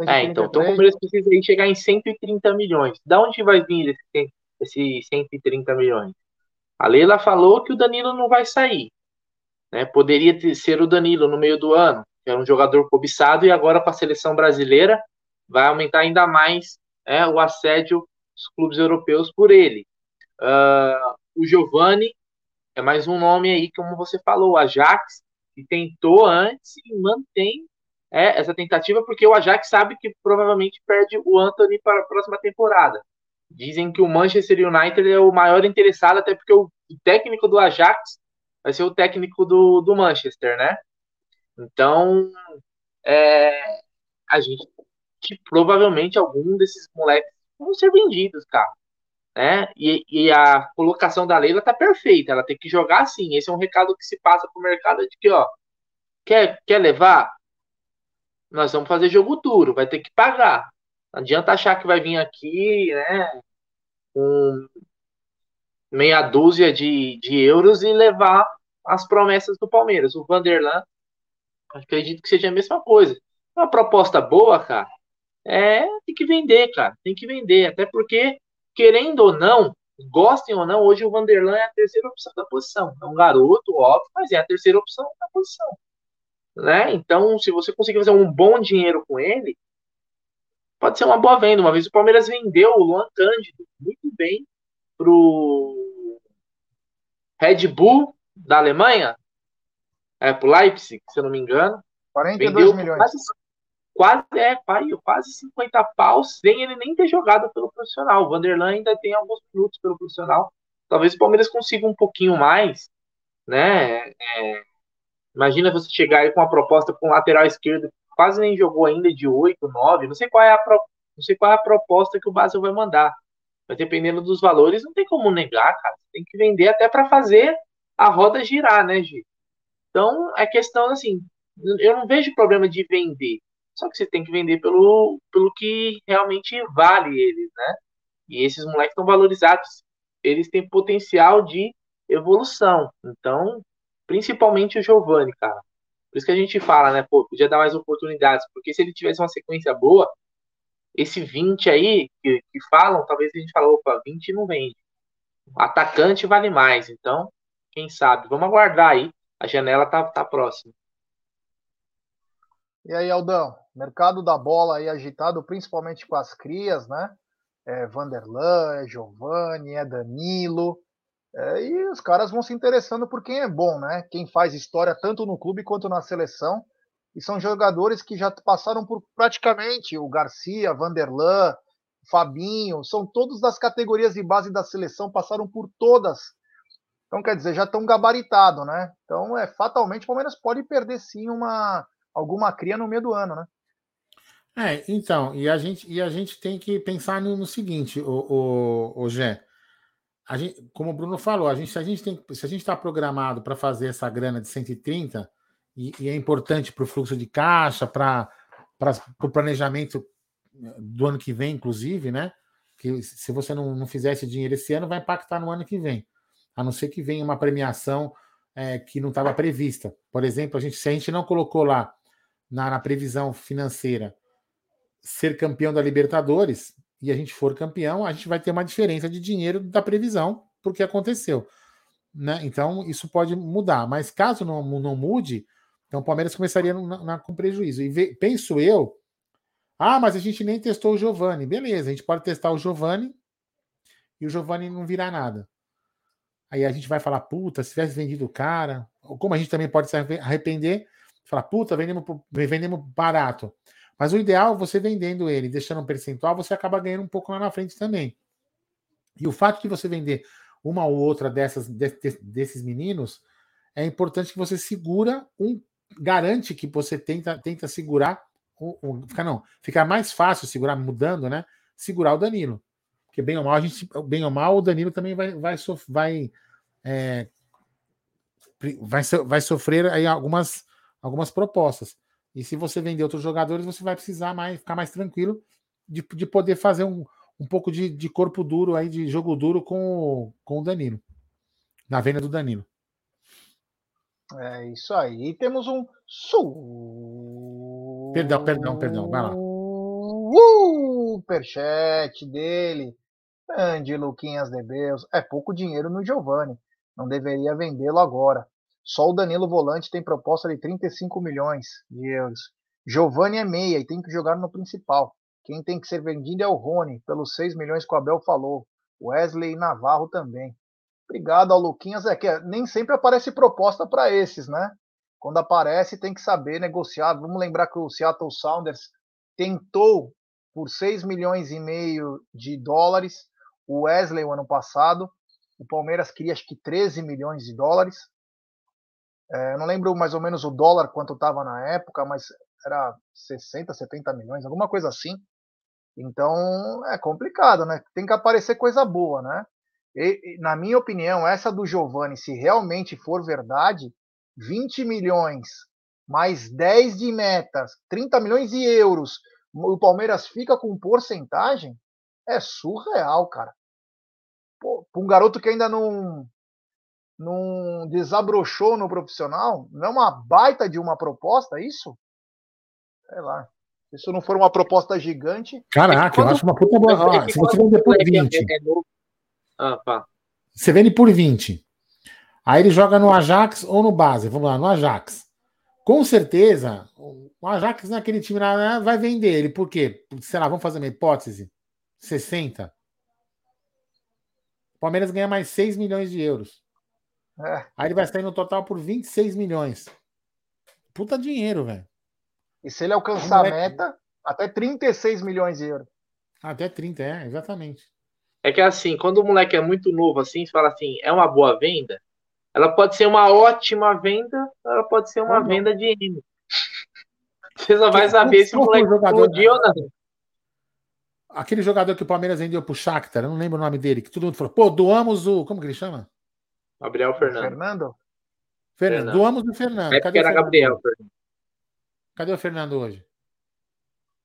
É, então, então o Palmeiras precisa chegar em 130 milhões. Da onde vai vir esse, esse 130 milhões? A Leila falou que o Danilo não vai sair. Né? Poderia ter, ser o Danilo no meio do ano, que era um jogador cobiçado, e agora com a seleção brasileira vai aumentar ainda mais é, o assédio dos clubes europeus por ele. Uh, o Giovani é mais um nome aí, como você falou, o Ajax, que tentou antes e mantém é, essa tentativa, porque o Ajax sabe que provavelmente perde o Anthony para a próxima temporada. Dizem que o Manchester United é o maior interessado, até porque o técnico do Ajax vai ser o técnico do, do Manchester, né? Então, é, a gente que provavelmente algum desses moleques vão ser vendidos, cara. Né? E, e, a colocação da Leila tá perfeita. Ela tem que jogar assim. Esse é um recado que se passa pro mercado de que, ó, quer, quer levar? Nós vamos fazer jogo duro, vai ter que pagar. Não adianta achar que vai vir aqui, né, com meia dúzia de, de euros e levar as promessas do Palmeiras. O Vanderlan, acredito que seja a mesma coisa. Uma proposta boa, cara, é tem que vender, cara, tem que vender, até porque, querendo ou não, gostem ou não, hoje o Vanderlan é a terceira opção da posição. É um garoto, óbvio, mas é a terceira opção da posição né? Então, se você conseguir fazer um bom dinheiro com ele, pode ser uma boa venda. Uma vez o Palmeiras vendeu o Luan Cândido muito bem pro Red Bull da Alemanha, é, pro Leipzig, se eu não me engano. 42 vendeu milhões. Quase, quase, é, quase 50 paus sem ele nem ter jogado pelo profissional. O Vanderlan ainda tem alguns minutos pelo profissional. Talvez o Palmeiras consiga um pouquinho mais, né? É, Imagina você chegar aí com uma proposta com um lateral esquerdo quase nem jogou ainda de 8, 9, não sei qual é a, pro, não sei qual é a proposta que o Basel vai mandar. Mas dependendo dos valores, não tem como negar, cara. Tem que vender até para fazer a roda girar, né, Gi? Então, é questão assim, eu não vejo problema de vender. Só que você tem que vender pelo, pelo que realmente vale eles, né? E esses moleques estão valorizados. Eles têm potencial de evolução. Então, Principalmente o Giovani, cara. Por isso que a gente fala, né? Pô, podia dar mais oportunidades. Porque se ele tivesse uma sequência boa, esse 20 aí que, que falam, talvez a gente fala, opa, 20 não vende. Atacante vale mais. Então, quem sabe? Vamos aguardar aí. A janela tá, tá próxima. E aí, Aldão? Mercado da bola aí agitado, principalmente com as crias, né? É Vanderlan, é Giovanni, é Danilo. É, e os caras vão se interessando por quem é bom, né? Quem faz história tanto no clube quanto na seleção. E são jogadores que já passaram por praticamente o Garcia, Vanderlan, Fabinho, são todos das categorias de base da seleção, passaram por todas. Então, quer dizer, já estão gabaritados, né? Então, é fatalmente o Palmeiras pode perder sim uma alguma cria no meio do ano, né? É, então, e a gente, e a gente tem que pensar no, no seguinte, o, o, o a gente, como o Bruno falou, a gente, se a gente está programado para fazer essa grana de 130 e, e é importante para o fluxo de caixa, para o planejamento eh, do ano que vem, inclusive, né? que se você não, não fizer esse dinheiro esse ano, vai impactar no ano que vem. A não ser que venha uma premiação é, que não estava prevista. Por exemplo, a gente, se a gente não colocou lá na, na previsão financeira ser campeão da Libertadores e a gente for campeão, a gente vai ter uma diferença de dinheiro da previsão porque aconteceu. Né? Então, isso pode mudar. Mas caso não, não mude, então o Palmeiras começaria na, na, com prejuízo. E ve, penso eu, ah, mas a gente nem testou o Giovani. Beleza, a gente pode testar o Giovani e o Giovani não virar nada. Aí a gente vai falar, puta, se tivesse vendido o cara, ou como a gente também pode se arrepender, falar, puta, vendemos, vendemos barato. Mas o ideal, você vendendo ele, deixando um percentual, você acaba ganhando um pouco lá na frente também. E o fato de você vender uma ou outra dessas de, de, desses meninos, é importante que você segura um garante que você tenta tenta segurar o, o não, fica mais fácil segurar mudando, né? Segurar o Danilo. Porque bem ou mal a gente bem ou mal o Danilo também vai vai vai é, vai, vai sofrer aí algumas algumas propostas. E se você vender outros jogadores, você vai precisar mais ficar mais tranquilo de, de poder fazer um, um pouco de, de corpo duro aí, de jogo duro com, o, com o Danilo. Na venda do Danilo. É isso aí. E temos um super Perdão, perdão, perdão. Vai lá. Superchat dele. Grande Luquinhas de Deus. É pouco dinheiro no Giovani. Não deveria vendê-lo agora. Só o Danilo Volante tem proposta de 35 milhões de euros. Giovani é meia e tem que jogar no principal. Quem tem que ser vendido é o Rony, pelos 6 milhões que o Abel falou. Wesley Navarro também. Obrigado ao Luquinhas. É que nem sempre aparece proposta para esses, né? Quando aparece, tem que saber negociar. Vamos lembrar que o Seattle Sounders tentou por 6 milhões e meio de dólares o Wesley o ano passado. O Palmeiras queria acho que 13 milhões de dólares. É, não lembro mais ou menos o dólar quanto estava na época, mas era 60, 70 milhões, alguma coisa assim. Então é complicado, né? Tem que aparecer coisa boa, né? E, na minha opinião, essa do Giovani, se realmente for verdade, 20 milhões mais 10 de metas, 30 milhões de euros, o Palmeiras fica com porcentagem, é surreal, cara. Pô, um garoto que ainda não, não desabrochou no profissional, não é uma baita de uma proposta isso? Sei lá. Se isso não for uma proposta gigante. Caraca, eu acho uma puta boa. se você vender por 20. É ah, pá. Você vende por 20. Aí ele joga no Ajax ou no base. Vamos lá, no Ajax. Com certeza, o Ajax naquele time lá né, vai vender ele. Por quê? Sei lá, vamos fazer uma hipótese. 60. O Palmeiras ganha mais 6 milhões de euros. É. Aí ele vai sair no total por 26 milhões. Puta dinheiro, velho. E se ele alcançar a meta, até 36 milhões de euros. Até 30, é, exatamente. É que assim, quando o moleque é muito novo assim, você fala assim, é uma boa venda, ela pode ser uma ótima venda, ela pode ser uma venda de M. Você só vai saber se o moleque explodiu ou não. Aquele jogador que o Palmeiras vendeu pro Shakhtar, eu não lembro o nome dele, que todo mundo falou, pô, doamos o. Como que ele chama? Gabriel Fernando. Fernando? Fernando. Fernando. Doamos o Fernando. É Cadê era Gabriel Fernando. Cadê o Fernando hoje?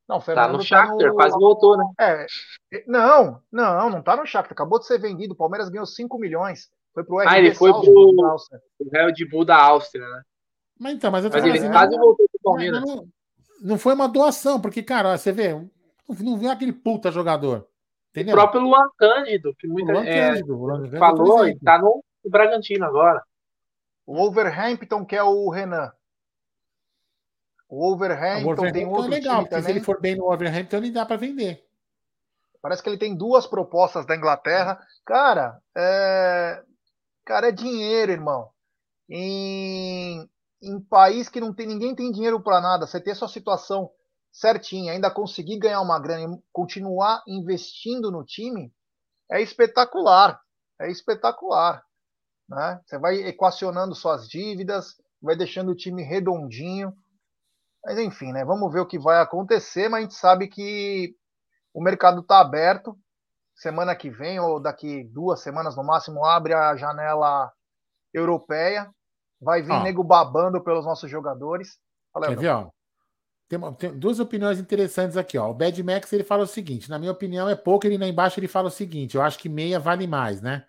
Não, Fernando tá no Shakhtar, tá no... quase voltou, né? É, não, não, não tá no Shakhtar. Acabou de ser vendido. O Palmeiras ganhou 5 milhões. Foi pro RB Ah, ele foi Salzburg, pro Real de Bull da Áustria, né? Mas então, mas eu tô mas ele quase voltou pro Palmeiras. Não, não, foi uma doação, porque, cara, você vê, não viu aquele puta jogador. Entendeu? O próprio Luan Cândido, que muita Luan é, Cândido, Luan Cândido falou, e tá no Bragantino agora. O Wolverhampton, que é o Renan. O Wolverhampton, o Wolverhampton tem outro é legal, porque se ele for bem no Wolverhampton, ele dá para vender. Parece que ele tem duas propostas da Inglaterra. Cara, é... cara, é dinheiro, irmão. Em, em país que não tem ninguém tem dinheiro para nada, você ter sua situação certinha, ainda conseguir ganhar uma grana e continuar investindo no time, é espetacular. É espetacular. Né? Você vai equacionando suas dívidas, vai deixando o time redondinho. Mas enfim, né? Vamos ver o que vai acontecer, mas a gente sabe que o mercado está aberto. Semana que vem, ou daqui duas semanas no máximo, abre a janela europeia. Vai vir ah. nego babando pelos nossos jogadores. Fala, Quer ver, ó? tem, tem, duas opiniões interessantes aqui, ó. O Bad Max ele fala o seguinte: na minha opinião é pouco, ele lá embaixo ele fala o seguinte: eu acho que meia vale mais, né?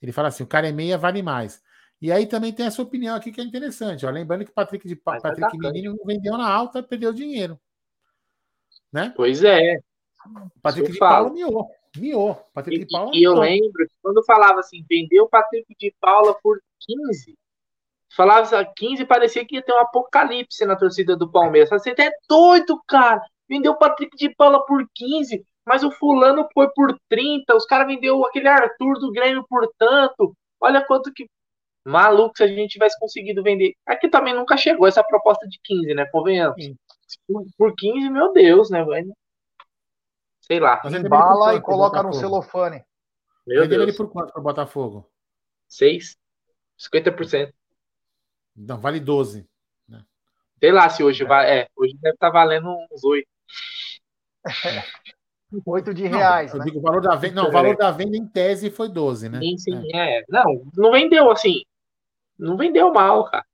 Ele fala assim: o cara é meia, vale mais. E aí também tem essa opinião aqui que é interessante, ó. Lembrando que o Patrick de Mas é Patrick é Menino vendeu na alta, perdeu dinheiro. Né? Pois é. O Patrick de Paula miou. Miou. Patrick e, de Paula e eu lembro que quando falava assim, vendeu o Patrick de Paula por 15, Falava 15 parecia que ia ter um apocalipse na torcida do Palmeiras. Você é doido, cara. Vendeu o Patrick de Paula por 15, mas o fulano foi por 30. Os caras vendeu aquele Arthur do Grêmio por tanto. Olha quanto que maluco se a gente tivesse conseguido vender. Aqui também nunca chegou essa proposta de 15, né? Convenhamos. Por 15, meu Deus, né, velho? Sei lá. Embala e coloca no celofane. Meu Deus. ele por quanto para Botafogo? 6. 50%. Não, vale 12. Né? Sei lá se hoje é. vai. É, hoje deve estar tá valendo uns 8. 8 de reais. Não, né? digo, o valor da venda, não, o valor da venda em tese foi 12, né? Sim, sim, é. é. Não, não vendeu assim. Não vendeu mal, cara.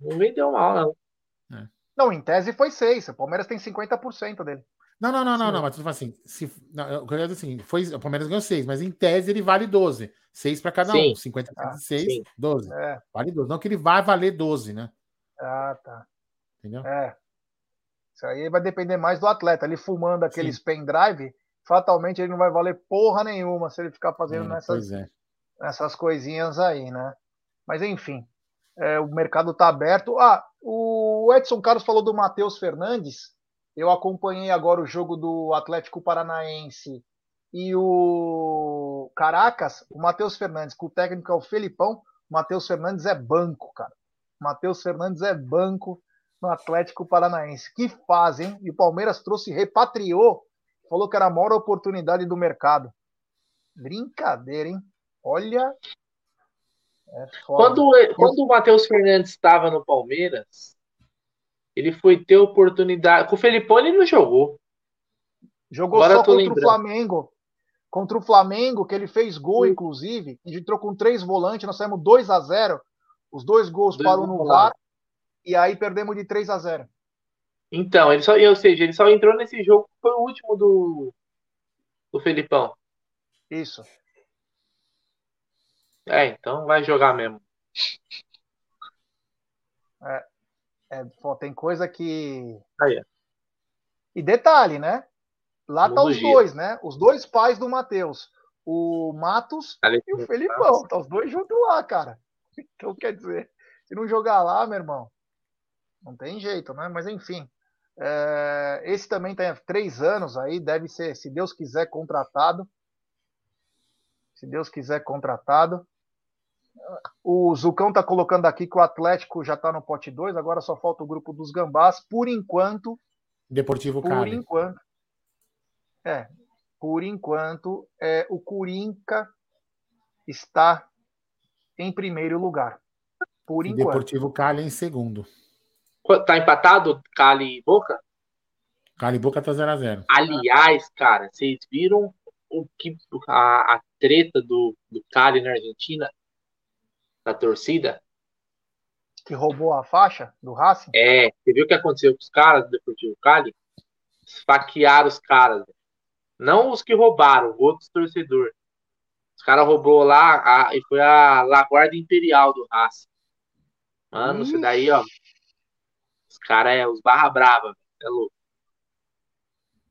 Não vendeu mal, não. É. Não, em tese foi 6. O Palmeiras tem 50% dele. Não, não, não, não, não, mas tu fala assim, se, não, eu quero dizer assim, foi, o Palmeiras ganhou 6, mas em tese ele vale 12. 6 para cada sim. um, 50 ah, 6, sim. 12. É. Vale 12. Não que ele vai valer 12, né? Ah, tá. Entendeu? É. Isso aí vai depender mais do atleta. Ele fumando aqueles sim. pendrive, fatalmente ele não vai valer porra nenhuma se ele ficar fazendo é, nessas, é. nessas coisinhas aí, né? Mas enfim, é, o mercado tá aberto. Ah, o Edson Carlos falou do Matheus Fernandes. Eu acompanhei agora o jogo do Atlético Paranaense e o Caracas, o Matheus Fernandes, com o técnico é o Felipão. O Matheus Fernandes é banco, cara. O Matheus Fernandes é banco no Atlético Paranaense. Que fazem? E o Palmeiras trouxe, repatriou, falou que era a maior oportunidade do mercado. Brincadeira, hein? Olha. É quando, quando o Matheus Fernandes estava no Palmeiras, ele foi ter oportunidade. Com o Felipão ele não jogou. Jogou Agora só contra lembrando. o Flamengo. Contra o Flamengo, que ele fez gol, Sim. inclusive. A gente entrou com três volantes, nós saímos 2 a 0 Os dois gols dois param no VAR. E aí perdemos de 3 a 0 Então, ele só, ou seja, ele só entrou nesse jogo, foi o último do, do Felipão. Isso. É, então vai jogar mesmo. É, é, pô, tem coisa que. Aí. E detalhe, né? Lá tá os dois, né? Os dois pais do Matheus. O Matos e o Felipão. Tá os dois juntos lá, cara. Então, quer dizer, se não jogar lá, meu irmão, não tem jeito, né? Mas enfim. É, esse também tem três anos aí, deve ser, se Deus quiser, contratado. Se Deus quiser, contratado. O Zucão tá colocando aqui que o Atlético já tá no pote 2, agora só falta o grupo dos Gambás. Por enquanto. Deportivo Por Cali. enquanto. É. Por enquanto, é, o Curinca está em primeiro lugar. Por enquanto. Deportivo Cali em segundo. Tá empatado Cali e Boca? Cali e Boca tá 0x0. Aliás, cara, vocês viram o que a, a treta do, do Cali na Argentina? da torcida. Que roubou a faixa do Racing? É, você viu o que aconteceu com os caras do Deportivo Cali? Esfaquearam os caras. Não os que roubaram, outros torcedores. Os caras roubou lá a, e foi a Laguarda Imperial do Racing. Mano, isso daí, ó. Os caras é os barra brava, é louco.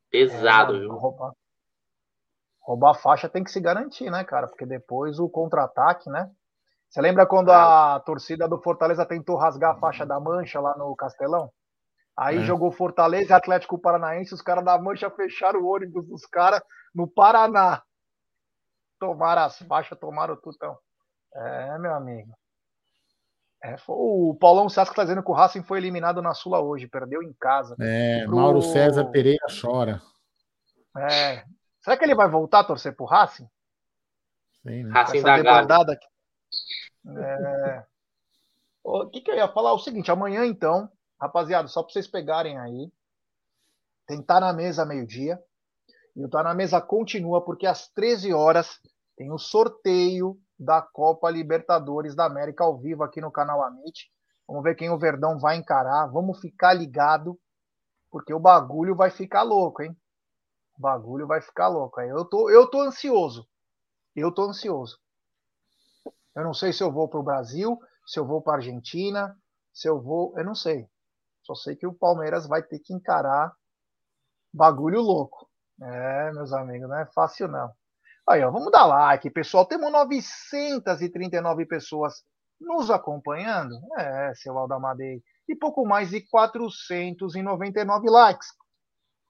Pesado, é, viu? Roubar, roubar a faixa tem que se garantir, né, cara? Porque depois o contra-ataque, né? Você lembra quando é. a torcida do Fortaleza tentou rasgar a faixa da Mancha lá no Castelão? Aí é. jogou Fortaleza e Atlético Paranaense, os caras da Mancha fecharam o ônibus dos caras no Paraná. Tomaram as faixas, tomaram tudo. Então. É, meu amigo. É, o Paulão Sasco está dizendo que o Racing foi eliminado na Sula hoje, perdeu em casa. É, pro... Mauro César Pereira chora. É. Será que ele vai voltar a torcer pro Racing? Sim, né? Racing da Gávea. É... O que, que eu ia falar? O seguinte, amanhã então, rapaziada, só para vocês pegarem aí, tem Tá na Mesa meio-dia, e o Tá na Mesa continua, porque às 13 horas tem o sorteio da Copa Libertadores da América ao vivo aqui no canal Amit. Vamos ver quem o Verdão vai encarar. Vamos ficar ligado. Porque o bagulho vai ficar louco, hein? O bagulho vai ficar louco. Eu tô, eu tô ansioso. Eu tô ansioso. Eu não sei se eu vou para o Brasil, se eu vou para Argentina, se eu vou. Eu não sei. Só sei que o Palmeiras vai ter que encarar bagulho louco. É, meus amigos, não é fácil não. Aí, ó, vamos dar like, pessoal. Temos 939 pessoas nos acompanhando. É, seu Aldamadei. E pouco mais de 499 likes.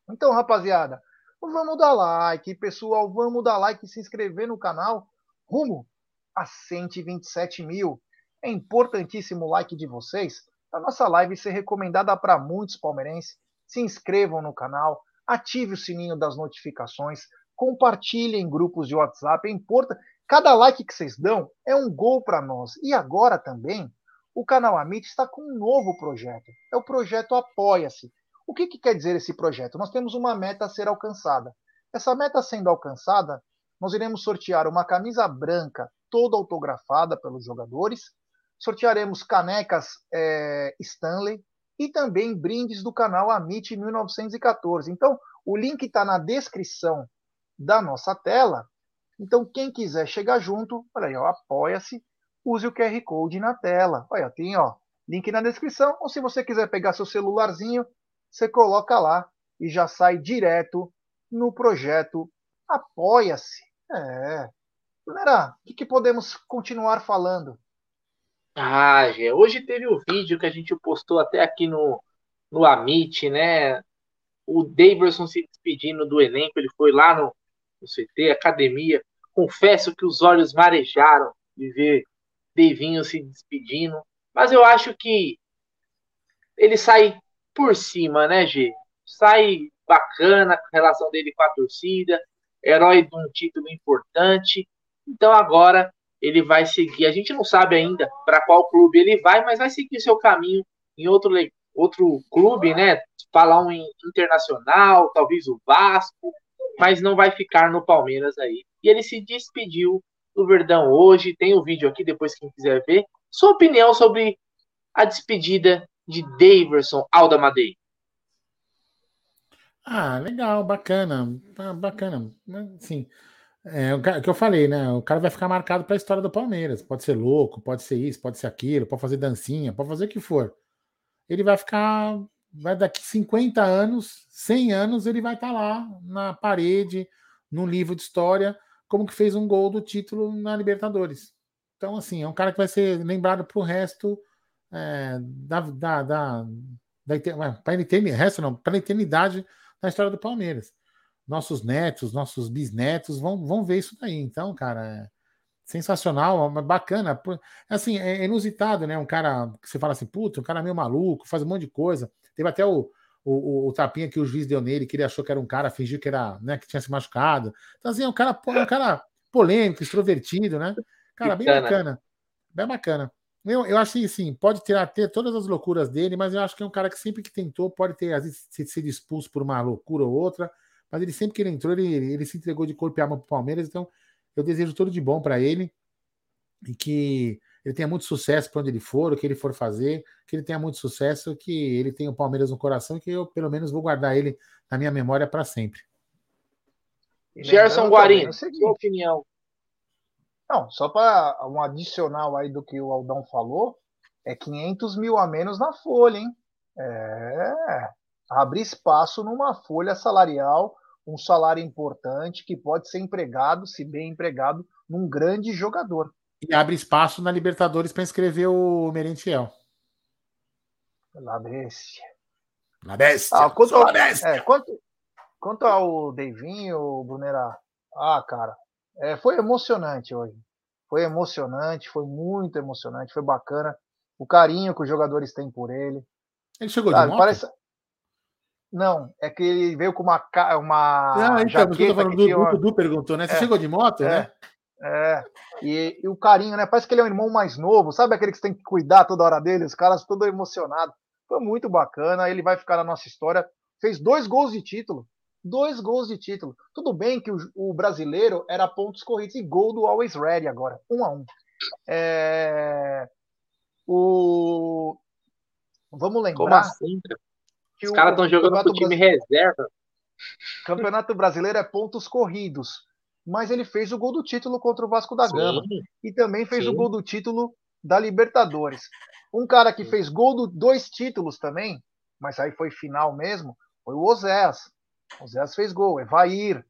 Então, rapaziada, vamos dar like, pessoal. Vamos dar like e se inscrever no canal. Rumo a 127 mil. É importantíssimo o like de vocês a nossa live ser recomendada para muitos palmeirenses. Se inscrevam no canal, ative o sininho das notificações, compartilhem em grupos de WhatsApp. É importante. Cada like que vocês dão é um gol para nós. E agora também, o canal Amit está com um novo projeto. É o projeto Apoia-se. O que, que quer dizer esse projeto? Nós temos uma meta a ser alcançada. Essa meta sendo alcançada, nós iremos sortear uma camisa branca toda autografada pelos jogadores sortearemos canecas é, Stanley e também brindes do canal Amit 1914. Então, o link está na descrição da nossa tela. Então, quem quiser chegar junto, olha aí, apoia-se, use o QR Code na tela. Olha, tem ó, link na descrição. Ou se você quiser pegar seu celularzinho, você coloca lá e já sai direto no projeto Apoia-se. É. Galera, o que, que podemos continuar falando? Ah, Gê, hoje teve o vídeo que a gente postou até aqui no, no Amit, né? O Davidson se despedindo do elenco, ele foi lá no, no CT, academia. Confesso que os olhos marejaram de ver Devinho se despedindo, mas eu acho que ele sai por cima, né, Gê? Sai bacana a relação dele com a torcida, herói de um título importante. Então agora ele vai seguir. A gente não sabe ainda para qual clube ele vai, mas vai seguir seu caminho em outro, outro clube, né? Falar um internacional, talvez o Vasco, mas não vai ficar no Palmeiras aí. E ele se despediu do Verdão hoje. Tem o um vídeo aqui depois quem quiser ver. Sua opinião sobre a despedida de Daverson Aldamadei. Ah, legal, bacana, ah, bacana. Sim, é o que eu falei, né? O cara vai ficar marcado para a história do Palmeiras. Pode ser louco, pode ser isso, pode ser aquilo, pode fazer dancinha, pode fazer o que for. Ele vai ficar, vai daqui 50 anos, 100 anos, ele vai estar tá lá na parede, no livro de história, como que fez um gol do título na Libertadores. Então, assim, é um cara que vai ser lembrado para o resto é, da, da, da, da para resto não, para a eternidade na história do Palmeiras nossos netos, nossos bisnetos vão, vão ver isso daí. Então, cara, é sensacional, bacana. Assim, é inusitado, né? Um cara que você fala assim, puta, um cara meio maluco, faz um monte de coisa. Teve até o, o, o, tapinha que o juiz deu nele, que ele achou que era um cara, fingiu que era, né, que tinha se machucado. Então, assim, é um cara, é um cara polêmico, extrovertido, né? Cara, bem bacana. Bem bacana. Eu, eu acho que assim, pode ter, ter todas as loucuras dele, mas eu acho que é um cara que sempre que tentou pode ter, às vezes, sido expulso por uma loucura ou outra mas ele sempre que ele entrou, ele, ele se entregou de corpo e alma para o Palmeiras. Então, eu desejo tudo de bom para ele e que ele tenha muito sucesso para onde ele for, o que ele for fazer, que ele tenha muito sucesso, que ele tenha o Palmeiras no coração, que eu pelo menos vou guardar ele na minha memória para sempre. Gerson Guarino, sua opinião. Não, só para um adicional aí do que o Aldão falou, é 500 mil a menos na folha, hein? É, abre espaço numa folha salarial, um salário importante que pode ser empregado, se bem empregado, num grande jogador. E abre espaço na Libertadores para inscrever o Merentiel. La Bestia. La Bestia. Ah, quanto, ao, é, quanto, quanto ao Devinho, Brunera, ah, cara, é, foi emocionante hoje. Foi emocionante, foi muito emocionante, foi bacana. O carinho que os jogadores têm por ele. Ele chegou Sabe, de moto? Parece, não, é que ele veio com uma. uma ah, então, jaqueta falando, do, tinha... o Dudu perguntou, né? Você é, chegou de moto, é, né? É, e, e, o carinho, né? Parece que ele é um irmão mais novo, sabe aquele que você tem que cuidar toda hora dele? Os caras todos emocionados. Foi muito bacana, ele vai ficar na nossa história. Fez dois gols de título. Dois gols de título. Tudo bem que o, o brasileiro era pontos corridos e gol do Always Ready agora, um a um. É, o... Vamos lembrar. Como assim? Os caras estão jogando com o time reserva. Campeonato Brasileiro é pontos corridos. Mas ele fez o gol do título contra o Vasco da Gama. Sim. E também fez Sim. o gol do título da Libertadores. Um cara que fez gol do dois títulos também, mas aí foi final mesmo, foi o Oséas. O Oséas fez gol, Evair.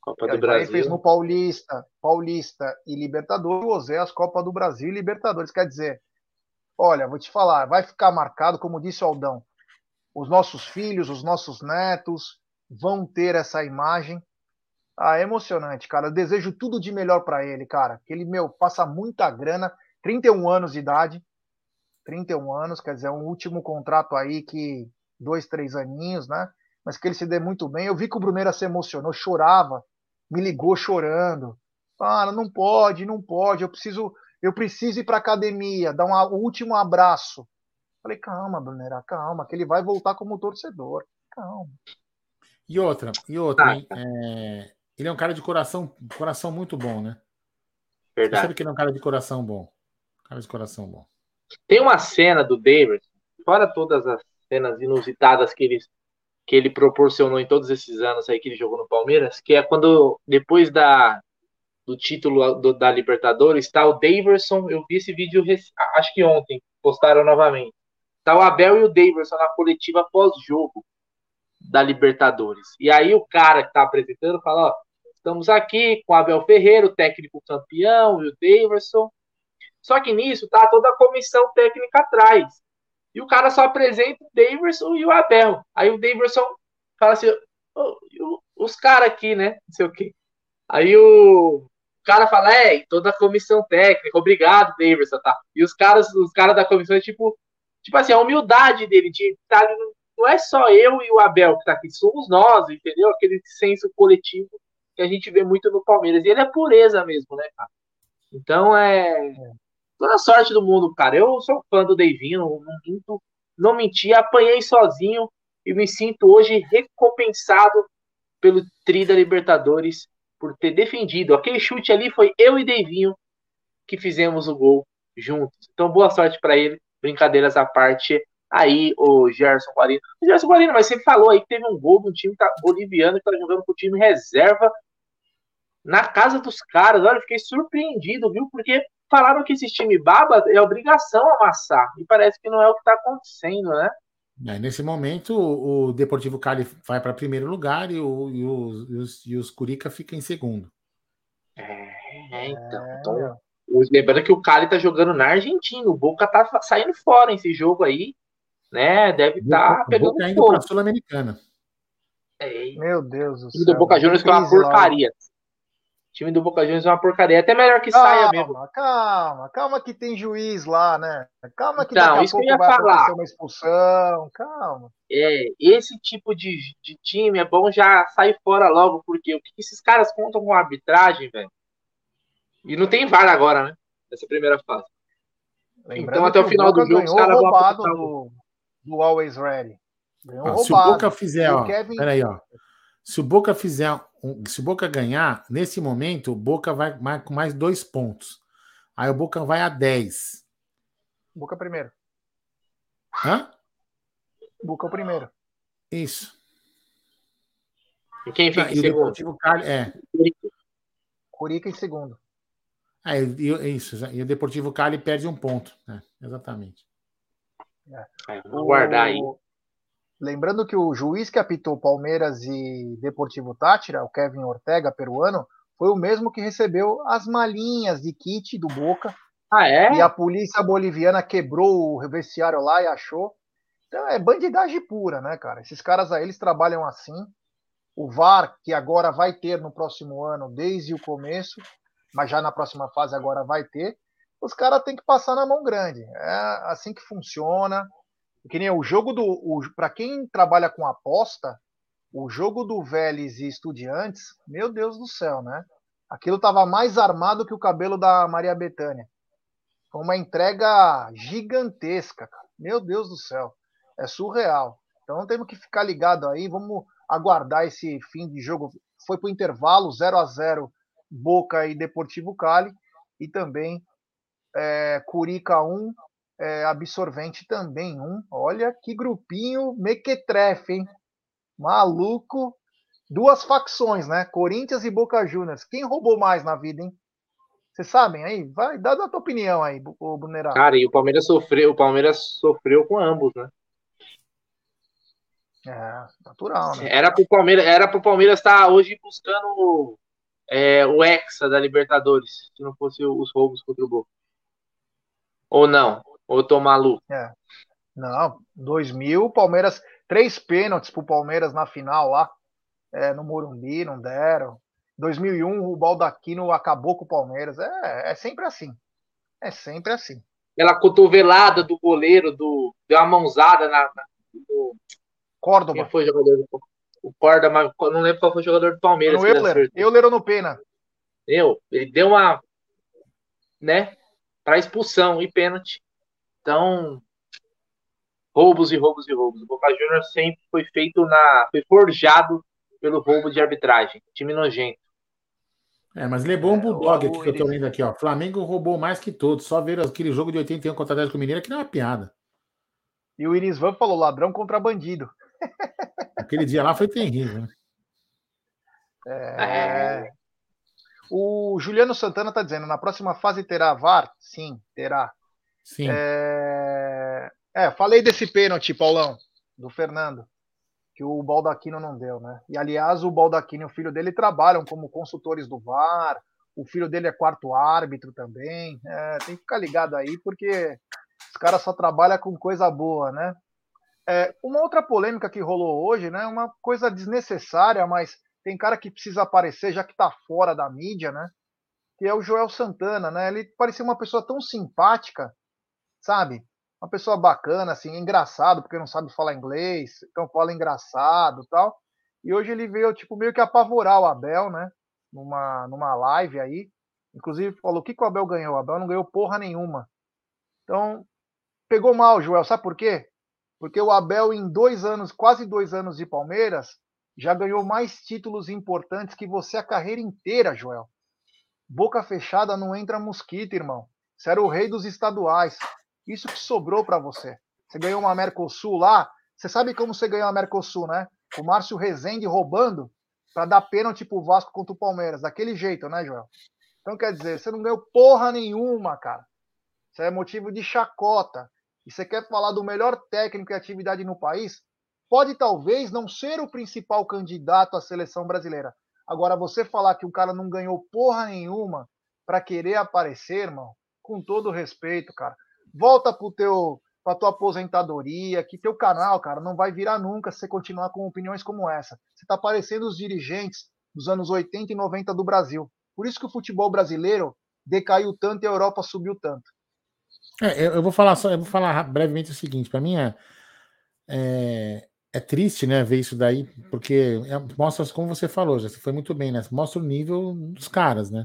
Copa do Brasil. fez no Paulista, Paulista e Libertadores, o Oséas Copa do Brasil e Libertadores. Quer dizer, olha, vou te falar, vai ficar marcado, como disse o Aldão, os nossos filhos, os nossos netos vão ter essa imagem. Ah, é emocionante, cara. Eu desejo tudo de melhor para ele, cara. Que ele, meu, passa muita grana, 31 anos de idade, 31 anos, quer dizer, é um último contrato aí que dois, três aninhos, né? Mas que ele se dê muito bem. Eu vi que o Bruneira se emocionou, chorava, me ligou chorando. Cara, não pode, não pode. Eu preciso, eu preciso ir para academia, dar um, último abraço. Falei, calma, Bruneira, calma, que ele vai voltar como torcedor. Calma. E outra, e outra, ah, é, ele é um cara de coração, coração muito bom, né? Verdade. Você sabe que ele é um cara de coração bom. Cara de coração bom. Tem uma cena do Davis, fora todas as cenas inusitadas que ele, que ele proporcionou em todos esses anos aí que ele jogou no Palmeiras, que é quando, depois da, do título do, da Libertadores, está o Daverson, eu vi esse vídeo acho que ontem, postaram novamente. Tá o Abel e o Daverson na coletiva pós-jogo da Libertadores. E aí o cara que tá apresentando fala, ó, estamos aqui com Abel Ferreira, o técnico campeão, e o Daverson, só que nisso tá toda a comissão técnica atrás. E o cara só apresenta o Daverson e o Abel. Aí o Daverson fala assim: oh, os caras aqui, né? Não sei o quê. Aí o cara fala: é, toda a comissão técnica, obrigado, Daverson, tá? E os caras, os caras da comissão, tipo, tipo assim, a humildade dele de tá, não é só eu e o Abel que tá aqui, somos nós, entendeu? Aquele senso coletivo que a gente vê muito no Palmeiras. E ele é pureza mesmo, né, cara? Então é, toda sorte do mundo, cara. Eu sou fã do Davinho, não minto, não menti, apanhei sozinho e me sinto hoje recompensado pelo Tri da Libertadores por ter defendido. Aquele chute ali foi eu e Davinho que fizemos o gol juntos. Então, boa sorte para ele. Brincadeiras à parte. Aí, o Gerson Guarino. O Gerson Guarino, mas você falou aí que teve um gol de um time boliviano que tá jogando com o time reserva na casa dos caras. Olha, eu fiquei surpreendido, viu? Porque falaram que esse time baba é obrigação amassar. E parece que não é o que está acontecendo, né? É, nesse momento, o Deportivo Cali vai para primeiro lugar e, o, e, os, e, os, Curica ficam em segundo. É, então. É. então lembrando que o Cali tá jogando na Argentina. O Boca tá saindo fora esse jogo aí. Né? Deve estar tá pegando Boca indo para Sul-Americana. É. Meu Deus do céu. O do Boca Juniors que é uma porcaria. Lá time do Boca Juniors é uma porcaria. Até melhor que calma, saia mesmo. Calma, calma que tem juiz lá, né? Calma que então, daqui a pouco vai falar. acontecer uma expulsão. Calma. É, esse tipo de, de time é bom já sair fora logo, porque o que esses caras contam com arbitragem, velho? E não tem VAR agora, né? Nessa primeira fase. Lembrando então até o final do jogo os caras vão do, do Always Ready. Ah, se o Boca fizer, ó, Kevin... peraí, ó. Se o Boca fizer, se o Boca ganhar, nesse momento, o Boca vai com mais dois pontos. Aí o Boca vai a 10. Boca primeiro. Hã? Boca o primeiro. Isso. E quem fica em segundo? Cali, é. Curica em segundo. É, isso. E o Deportivo Cali perde um ponto. É, exatamente. É. Vou guardar aí. Lembrando que o juiz que apitou Palmeiras e Deportivo Tátira, o Kevin Ortega, peruano, foi o mesmo que recebeu as malinhas de kit do Boca. Ah, é? E a polícia boliviana quebrou o vestiário lá e achou. Então é bandidagem pura, né, cara? Esses caras aí, eles trabalham assim. O VAR, que agora vai ter no próximo ano, desde o começo, mas já na próxima fase agora vai ter, os caras têm que passar na mão grande. É assim que funciona. Que nem o jogo do. Para quem trabalha com aposta, o jogo do Vélez e Estudiantes, meu Deus do céu, né? Aquilo estava mais armado que o cabelo da Maria Bethânia. Foi uma entrega gigantesca, cara. Meu Deus do céu. É surreal. Então temos que ficar ligado aí. Vamos aguardar esse fim de jogo. Foi para o intervalo 0 a 0 Boca e Deportivo Cali. E também é, Curica 1, é, Absorvente também um. Olha que grupinho mequetrefe, hein? Maluco. Duas facções, né? Corinthians e Boca Juniors. Quem roubou mais na vida, hein? Vocês sabem aí? Vai, dá a tua opinião aí, o Brunerá. Cara, e o Palmeiras sofreu, o Palmeiras sofreu com ambos, né? É, natural, né? Era pro Palmeiras, era pro Palmeiras estar tá hoje buscando é, o Hexa da Libertadores, se não fosse os roubos contra o Boca. Ou não? Ou eu tô maluco? É. Não, 2000, Palmeiras, três pênaltis pro Palmeiras na final lá, é, no Morumbi, não deram. 2001, o Baldaquino acabou com o Palmeiras. É, é sempre assim. É sempre assim. Aquela cotovelada do goleiro, do, deu uma mãozada na, na do, Córdoba. Quem foi jogador do O Córdoba, não lembro qual foi o jogador do Palmeiras. No Euler. Euler ou no Pena? Eu, ele deu uma, né, para expulsão e pênalti. Então, roubos e roubos e roubos. O Boca Juniors sempre foi feito na, foi forjado pelo roubo de arbitragem. Time nojento. É, mas levou um bulldog aqui que eu tô lendo aqui, ó. Flamengo roubou mais que todos. Só ver aquele jogo de 81 contra o Atlético Mineiro que não é uma piada. E o Iris Van falou ladrão contra bandido. Aquele dia lá foi terrível. Né? É... O Juliano Santana está dizendo: na próxima fase terá VAR? Sim, terá. Sim. É... é, falei desse pênalti, Paulão, do Fernando, que o Baldaquino não deu, né? E aliás, o Baldaquino e o filho dele trabalham como consultores do VAR. O filho dele é quarto árbitro também. É, tem que ficar ligado aí, porque os caras só trabalham com coisa boa, né? É, uma outra polêmica que rolou hoje, né? Uma coisa desnecessária, mas tem cara que precisa aparecer, já que está fora da mídia, né? Que é o Joel Santana, né? Ele parecia uma pessoa tão simpática, sabe? Uma pessoa bacana, assim, engraçado, porque não sabe falar inglês, então fala engraçado tal. E hoje ele veio, tipo, meio que apavorar o Abel, né? Numa, numa live aí. Inclusive falou: o que, que o Abel ganhou? O Abel não ganhou porra nenhuma. Então, pegou mal, Joel. Sabe por quê? Porque o Abel, em dois anos, quase dois anos de Palmeiras, já ganhou mais títulos importantes que você a carreira inteira, Joel. Boca fechada não entra mosquito, irmão. Você era o rei dos estaduais. Isso que sobrou para você. Você ganhou uma Mercosul lá. Você sabe como você ganhou a Mercosul, né? O Márcio Rezende roubando para dar pênalti pro Vasco contra o Palmeiras. Daquele jeito, né, Joel? Então, quer dizer, você não ganhou porra nenhuma, cara. Isso é motivo de chacota e você quer falar do melhor técnico e atividade no país, pode talvez não ser o principal candidato à seleção brasileira. Agora, você falar que o cara não ganhou porra nenhuma para querer aparecer, irmão, com todo respeito, cara, volta pro teu para tua aposentadoria, que teu canal, cara, não vai virar nunca se você continuar com opiniões como essa. Você está parecendo os dirigentes dos anos 80 e 90 do Brasil. Por isso que o futebol brasileiro decaiu tanto e a Europa subiu tanto. É, eu, vou falar só, eu vou falar brevemente o seguinte, para mim é, é, é, triste, né, ver isso daí, porque é, mostra, como você falou, já foi muito bem, né? Mostra o nível dos caras, né?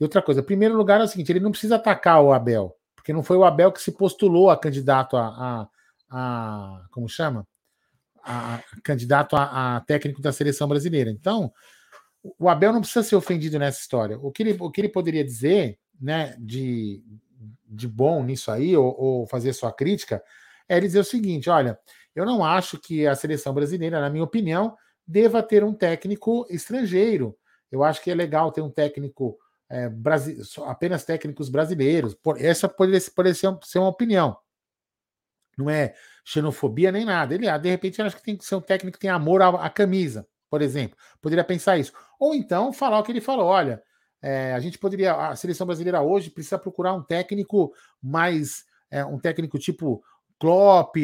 E outra coisa, primeiro lugar é o seguinte, ele não precisa atacar o Abel, porque não foi o Abel que se postulou a candidato a, a, a como chama? A, candidato a, a, técnico da seleção brasileira. Então, o Abel não precisa ser ofendido nessa história. O que ele, o que ele poderia dizer, né, de, de bom nisso aí, ou, ou fazer sua crítica, é dizer o seguinte: olha, eu não acho que a seleção brasileira, na minha opinião, deva ter um técnico estrangeiro. Eu acho que é legal ter um técnico é, apenas técnicos brasileiros. Essa poderia, poderia ser uma opinião. Não é xenofobia nem nada. Ele, ah, de repente, acho que tem que ser um técnico que tem amor à, à camisa, por exemplo. Poderia pensar isso. Ou então falar o que ele falou: olha, é, a gente poderia, a seleção brasileira hoje precisa procurar um técnico mais, é, um técnico tipo Klopp,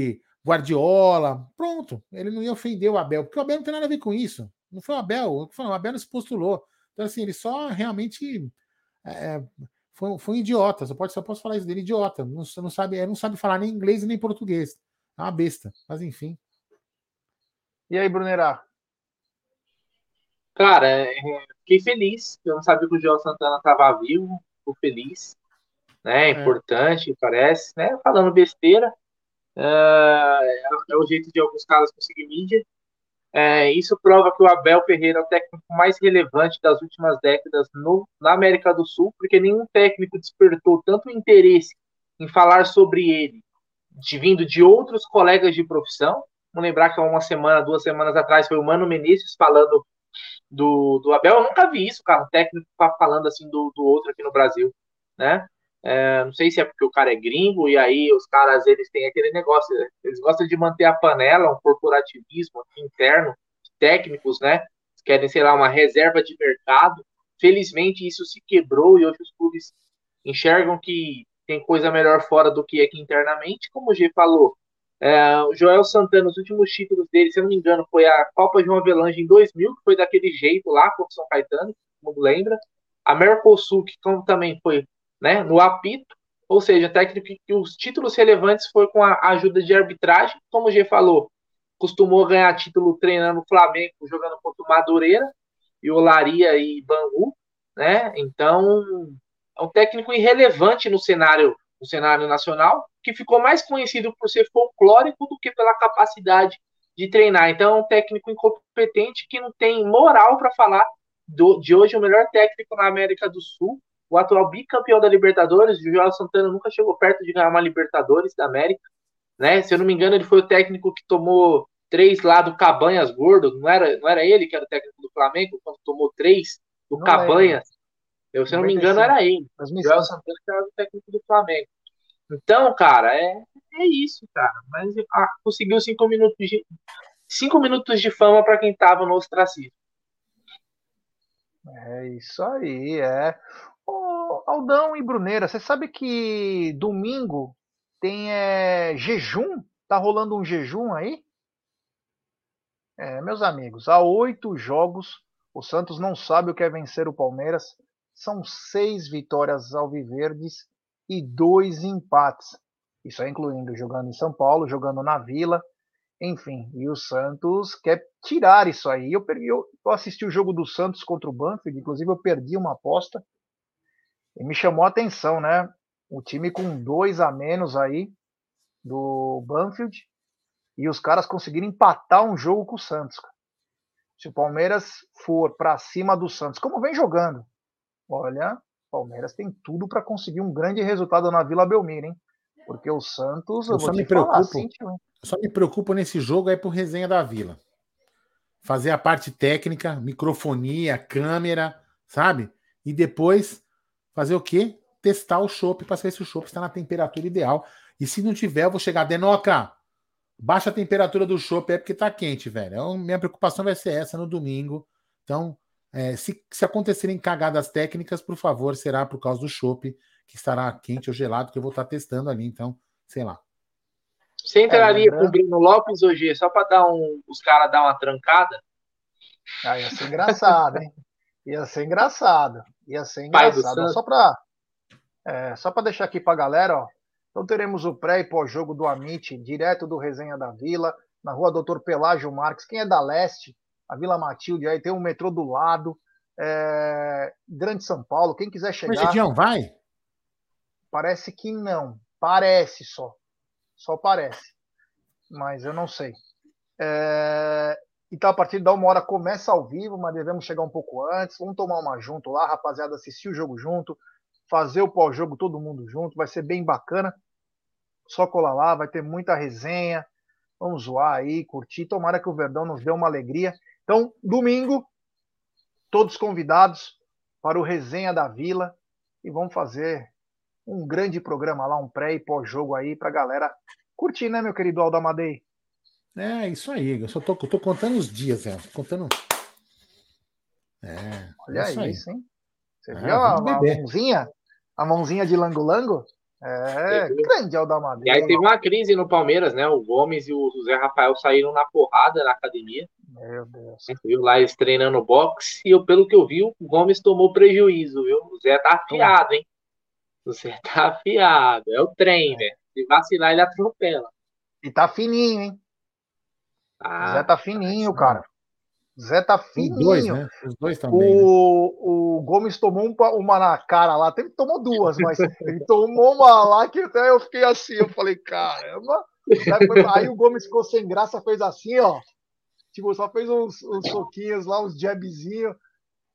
Guardiola. Pronto, ele não ia ofender o Abel, porque o Abel não tem nada a ver com isso. Não foi o Abel, o Abel não se postulou. Então, assim, ele só realmente é, foi, foi um idiota. Só, pode, só posso falar isso dele, idiota. Não, não, sabe, não sabe falar nem inglês nem português. É uma besta, mas enfim. E aí, Brunerá? Cara, é, fiquei feliz. Eu não sabia que o João Santana estava vivo. Fico feliz. Né? É. Importante, parece. Né? Falando besteira. É, é o jeito de alguns caras conseguir mídia. É, isso prova que o Abel Ferreira é o técnico mais relevante das últimas décadas no, na América do Sul, porque nenhum técnico despertou tanto interesse em falar sobre ele, de, vindo de outros colegas de profissão. Vamos lembrar que há uma semana, duas semanas atrás, foi o Mano Menezes falando do, do Abel. Eu nunca vi isso, cara, um técnico falando assim do, do outro aqui no Brasil, né? É, não sei se é porque o cara é gringo e aí os caras eles têm aquele negócio, eles gostam de manter a panela, um corporativismo interno, técnicos, né? Querem, sei lá, uma reserva de mercado. Felizmente isso se quebrou e hoje os clubes enxergam que tem coisa melhor fora do que aqui internamente, como o G falou. É, o Joel Santana, os últimos títulos dele, se eu não me engano, foi a Copa João Avelange em 2000, que foi daquele jeito lá, com o São Caetano, mundo lembra. A Mercosul, que também foi né, no apito, ou seja, técnico que os títulos relevantes foi com a ajuda de arbitragem, como o G falou, costumou ganhar título treinando o Flamengo, jogando contra o Madureira, e Olaria e Bangu, né? Então, é um técnico irrelevante no cenário, no cenário nacional, que ficou mais conhecido por ser folclórico do que pela capacidade de treinar. Então, é um técnico incompetente que não tem moral para falar do, de hoje o melhor técnico na América do Sul, o atual bicampeão da Libertadores, o Joel Santana nunca chegou perto de ganhar uma Libertadores da América, né? Se eu não me engano, ele foi o técnico que tomou três lá do Cabanhas Gordo, não era, não era ele que era o técnico do Flamengo, quando tomou três do não Cabanhas. É eu, se eu não me engano, era ele. O Joel Santana que era o técnico do Flamengo. Então, cara, é, é isso, cara. Mas ah, conseguiu cinco minutos de, cinco minutos de fama para quem tava no ostracismo. É isso aí, é. Ô, Aldão e Bruneira, você sabe que domingo tem é, jejum? Tá rolando um jejum aí? É, meus amigos, há oito jogos, o Santos não sabe o que é vencer o Palmeiras. São seis vitórias alviverdes e dois empates. Isso é incluindo jogando em São Paulo, jogando na Vila, enfim. E o Santos quer tirar isso aí. Eu, perdi, eu, assisti o jogo do Santos contra o Banfield, inclusive eu perdi uma aposta e me chamou a atenção, né? O time com dois a menos aí do Banfield e os caras conseguiram empatar um jogo com o Santos. Se o Palmeiras for para cima do Santos, como vem jogando, olha, o Palmeiras tem tudo para conseguir um grande resultado na Vila Belmiro, hein? Porque o Santos, eu, eu só me preocupo, falar, assim, eu só me preocupo nesse jogo aí pro resenha da Vila. Fazer a parte técnica, microfonia, câmera, sabe? E depois fazer o quê? Testar o chopp para saber se o chopp está na temperatura ideal. E se não tiver, eu vou chegar, Denoca, baixa a temperatura do chopp é porque está quente, velho. Então, minha preocupação vai ser essa no domingo. Então, é, se, se acontecerem cagadas técnicas, por favor, será por causa do chopp que estará quente ou gelado, que eu vou estar testando ali. Então, sei lá. Você entraria é, com o Bruno Lopes hoje só para dar um, os caras dar uma trancada? Ah, ia ser engraçado, hein? Ia ser engraçado. Ia ser engraçado. Só para é, só para deixar aqui para a galera, ó. Então teremos o pré e pós-jogo do Amit, direto do Resenha da Vila, na rua Doutor Pelágio Marques. Quem é da leste, a Vila Matilde, aí tem um metrô do lado. É... Grande São Paulo, quem quiser chegar. Mas Edião, vai? Parece que não. Parece só. Só parece. Mas eu não sei. É... Então, a partir da uma hora começa ao vivo, mas devemos chegar um pouco antes. Vamos tomar uma junto lá, rapaziada, assistir o jogo junto, fazer o pós-jogo todo mundo junto, vai ser bem bacana. Só colar lá, vai ter muita resenha. Vamos zoar aí, curtir. Tomara que o Verdão nos dê uma alegria. Então, domingo, todos convidados para o Resenha da Vila e vamos fazer um grande programa lá, um pré e pós-jogo aí para galera curtir, né, meu querido Aldo Amadei? É, isso aí. Eu só tô, tô contando os dias, é. Contando. É. Olha é isso, aí. isso, hein? Você é, viu a, a, mãozinha? A mãozinha de lango-lango? É, grande Aldamadeira. E aí teve uma crise no Palmeiras, né? O Gomes e o Zé Rafael saíram na porrada na academia. Meu Deus. Viu lá eles treinando boxe e eu, pelo que eu vi, o Gomes tomou prejuízo, viu? O Zé tá afiado, hein? O Zé tá afiado. É o trem, velho. Se vacilar, ele atropela. E tá fininho, hein? Ah, Zé tá fininho, cara. Zé tá fininho. Os dois, né? Os dois também. O, né? o Gomes tomou um, uma na cara lá, até tomou duas, mas ele tomou uma lá que até eu fiquei assim. Eu falei, caramba. Aí o Gomes ficou sem graça, fez assim, ó. Tipo, só fez uns, uns soquinhos lá, uns jabzinhos.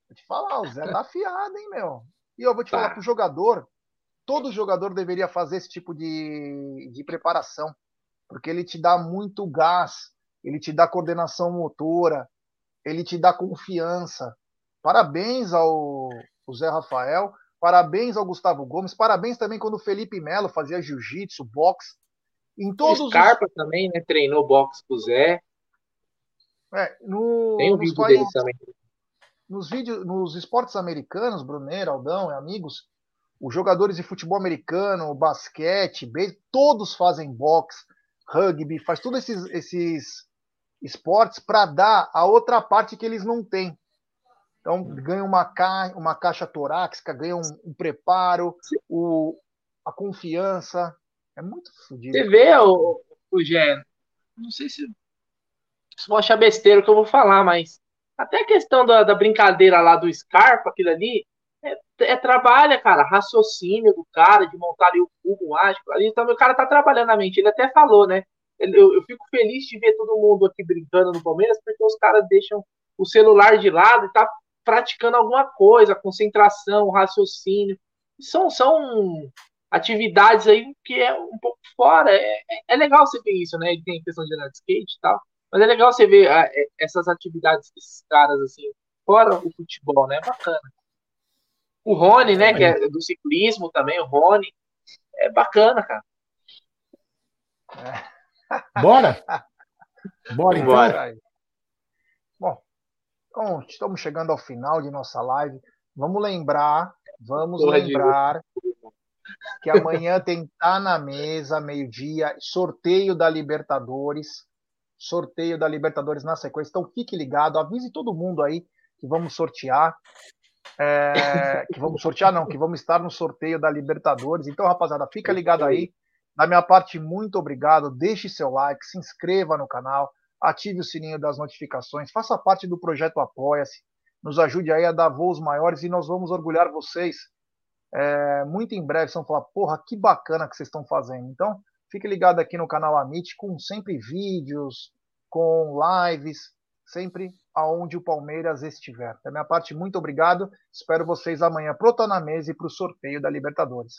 Vou te falar, o Zé tá afiado, hein, meu? E eu vou te tá. falar pro jogador, todo jogador deveria fazer esse tipo de, de preparação, porque ele te dá muito gás, ele te dá coordenação motora, ele te dá confiança. Parabéns ao, ao Zé Rafael, parabéns ao Gustavo Gomes, parabéns também quando o Felipe Melo fazia jiu-jitsu, boxe. Em todos o Scarpa os... também, né? Treinou boxe com o Zé. É, no, Tem um vídeo países, dele também. Nos, vídeos, nos esportes americanos, Bruneiro, Aldão e amigos, os jogadores de futebol americano, basquete, todos fazem boxe, rugby, faz todos esses, esses esportes para dar a outra parte que eles não têm. Então, ganha uma, ca... uma caixa torácica, ganha um, um preparo, o... a confiança. É muito fodido. Você vê, o, o Gé, não sei se vocês vão achar besteira o que eu vou falar, mas até a questão da, da brincadeira lá do Scarpa, aquilo ali, é, é, trabalha, cara, raciocínio do cara, de montar ali o cubo mágico. Ali também o cara tá trabalhando a mente. Ele até falou, né? Eu, eu fico feliz de ver todo mundo aqui brincando no Palmeiras, porque os caras deixam o celular de lado e tá praticando alguma coisa, concentração, raciocínio. São, são atividades aí que é um pouco fora. É, é, é legal você ver isso, né? Tem questão de andar de skate e tal. Mas é legal você ver ah, é, essas atividades desses caras, assim, fora o futebol, né? É bacana. O Rony, né, que é do ciclismo também, o Rony. É bacana, cara. Bora? Bora, então. Bora. Bom, então, estamos chegando ao final de nossa live. Vamos lembrar, vamos Porra lembrar que amanhã tem Tá na Mesa, meio-dia, sorteio da Libertadores. Sorteio da Libertadores na sequência. Então fique ligado, avise todo mundo aí que vamos sortear. É, que vamos sortear, não, que vamos estar no sorteio da Libertadores. Então, rapaziada, fica ligado aí. Da minha parte, muito obrigado. Deixe seu like, se inscreva no canal, ative o sininho das notificações, faça parte do projeto Apoia-se, nos ajude aí a dar voos maiores e nós vamos orgulhar vocês. É, muito em breve, vocês vão falar, porra, que bacana que vocês estão fazendo. Então, fique ligado aqui no canal Amit com sempre vídeos, com lives, sempre aonde o Palmeiras estiver. Da minha parte, muito obrigado. Espero vocês amanhã pro Tá na Mesa e pro sorteio da Libertadores.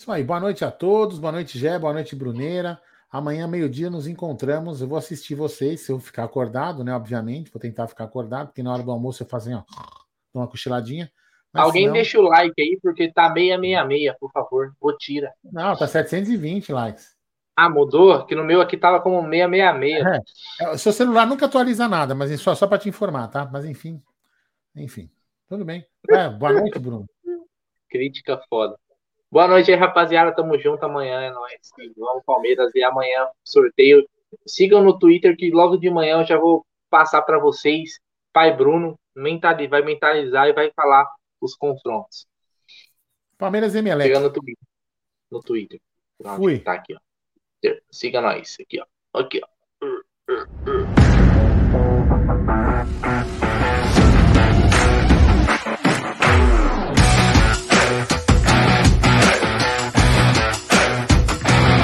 Isso aí, boa noite a todos, boa noite, Gé, boa noite, Bruneira. Amanhã, meio-dia, nos encontramos. Eu vou assistir vocês, se eu ficar acordado, né? Obviamente, vou tentar ficar acordado, porque na hora do almoço eu faço ó, uma cochiladinha. Alguém senão... deixa o like aí, porque tá 666, por favor. Ou tira. Não, tá 720 likes. Ah, mudou? Que no meu aqui tava como 666. É. é. Seu celular nunca atualiza nada, mas é só, só para te informar, tá? Mas enfim. Enfim. Tudo bem. É, boa noite, Bruno. Crítica foda. Boa noite aí, rapaziada. Tamo junto amanhã, é nóis. Vamos Palmeiras e amanhã sorteio. Sigam no Twitter que logo de manhã eu já vou passar para vocês. Pai Bruno vai mentalizar e vai falar os confrontos. Palmeiras e Melec. Chega no Twitter. No Twitter. Fui. Tá aqui, ó. Siga nós. Aqui, ó. Aqui, ó.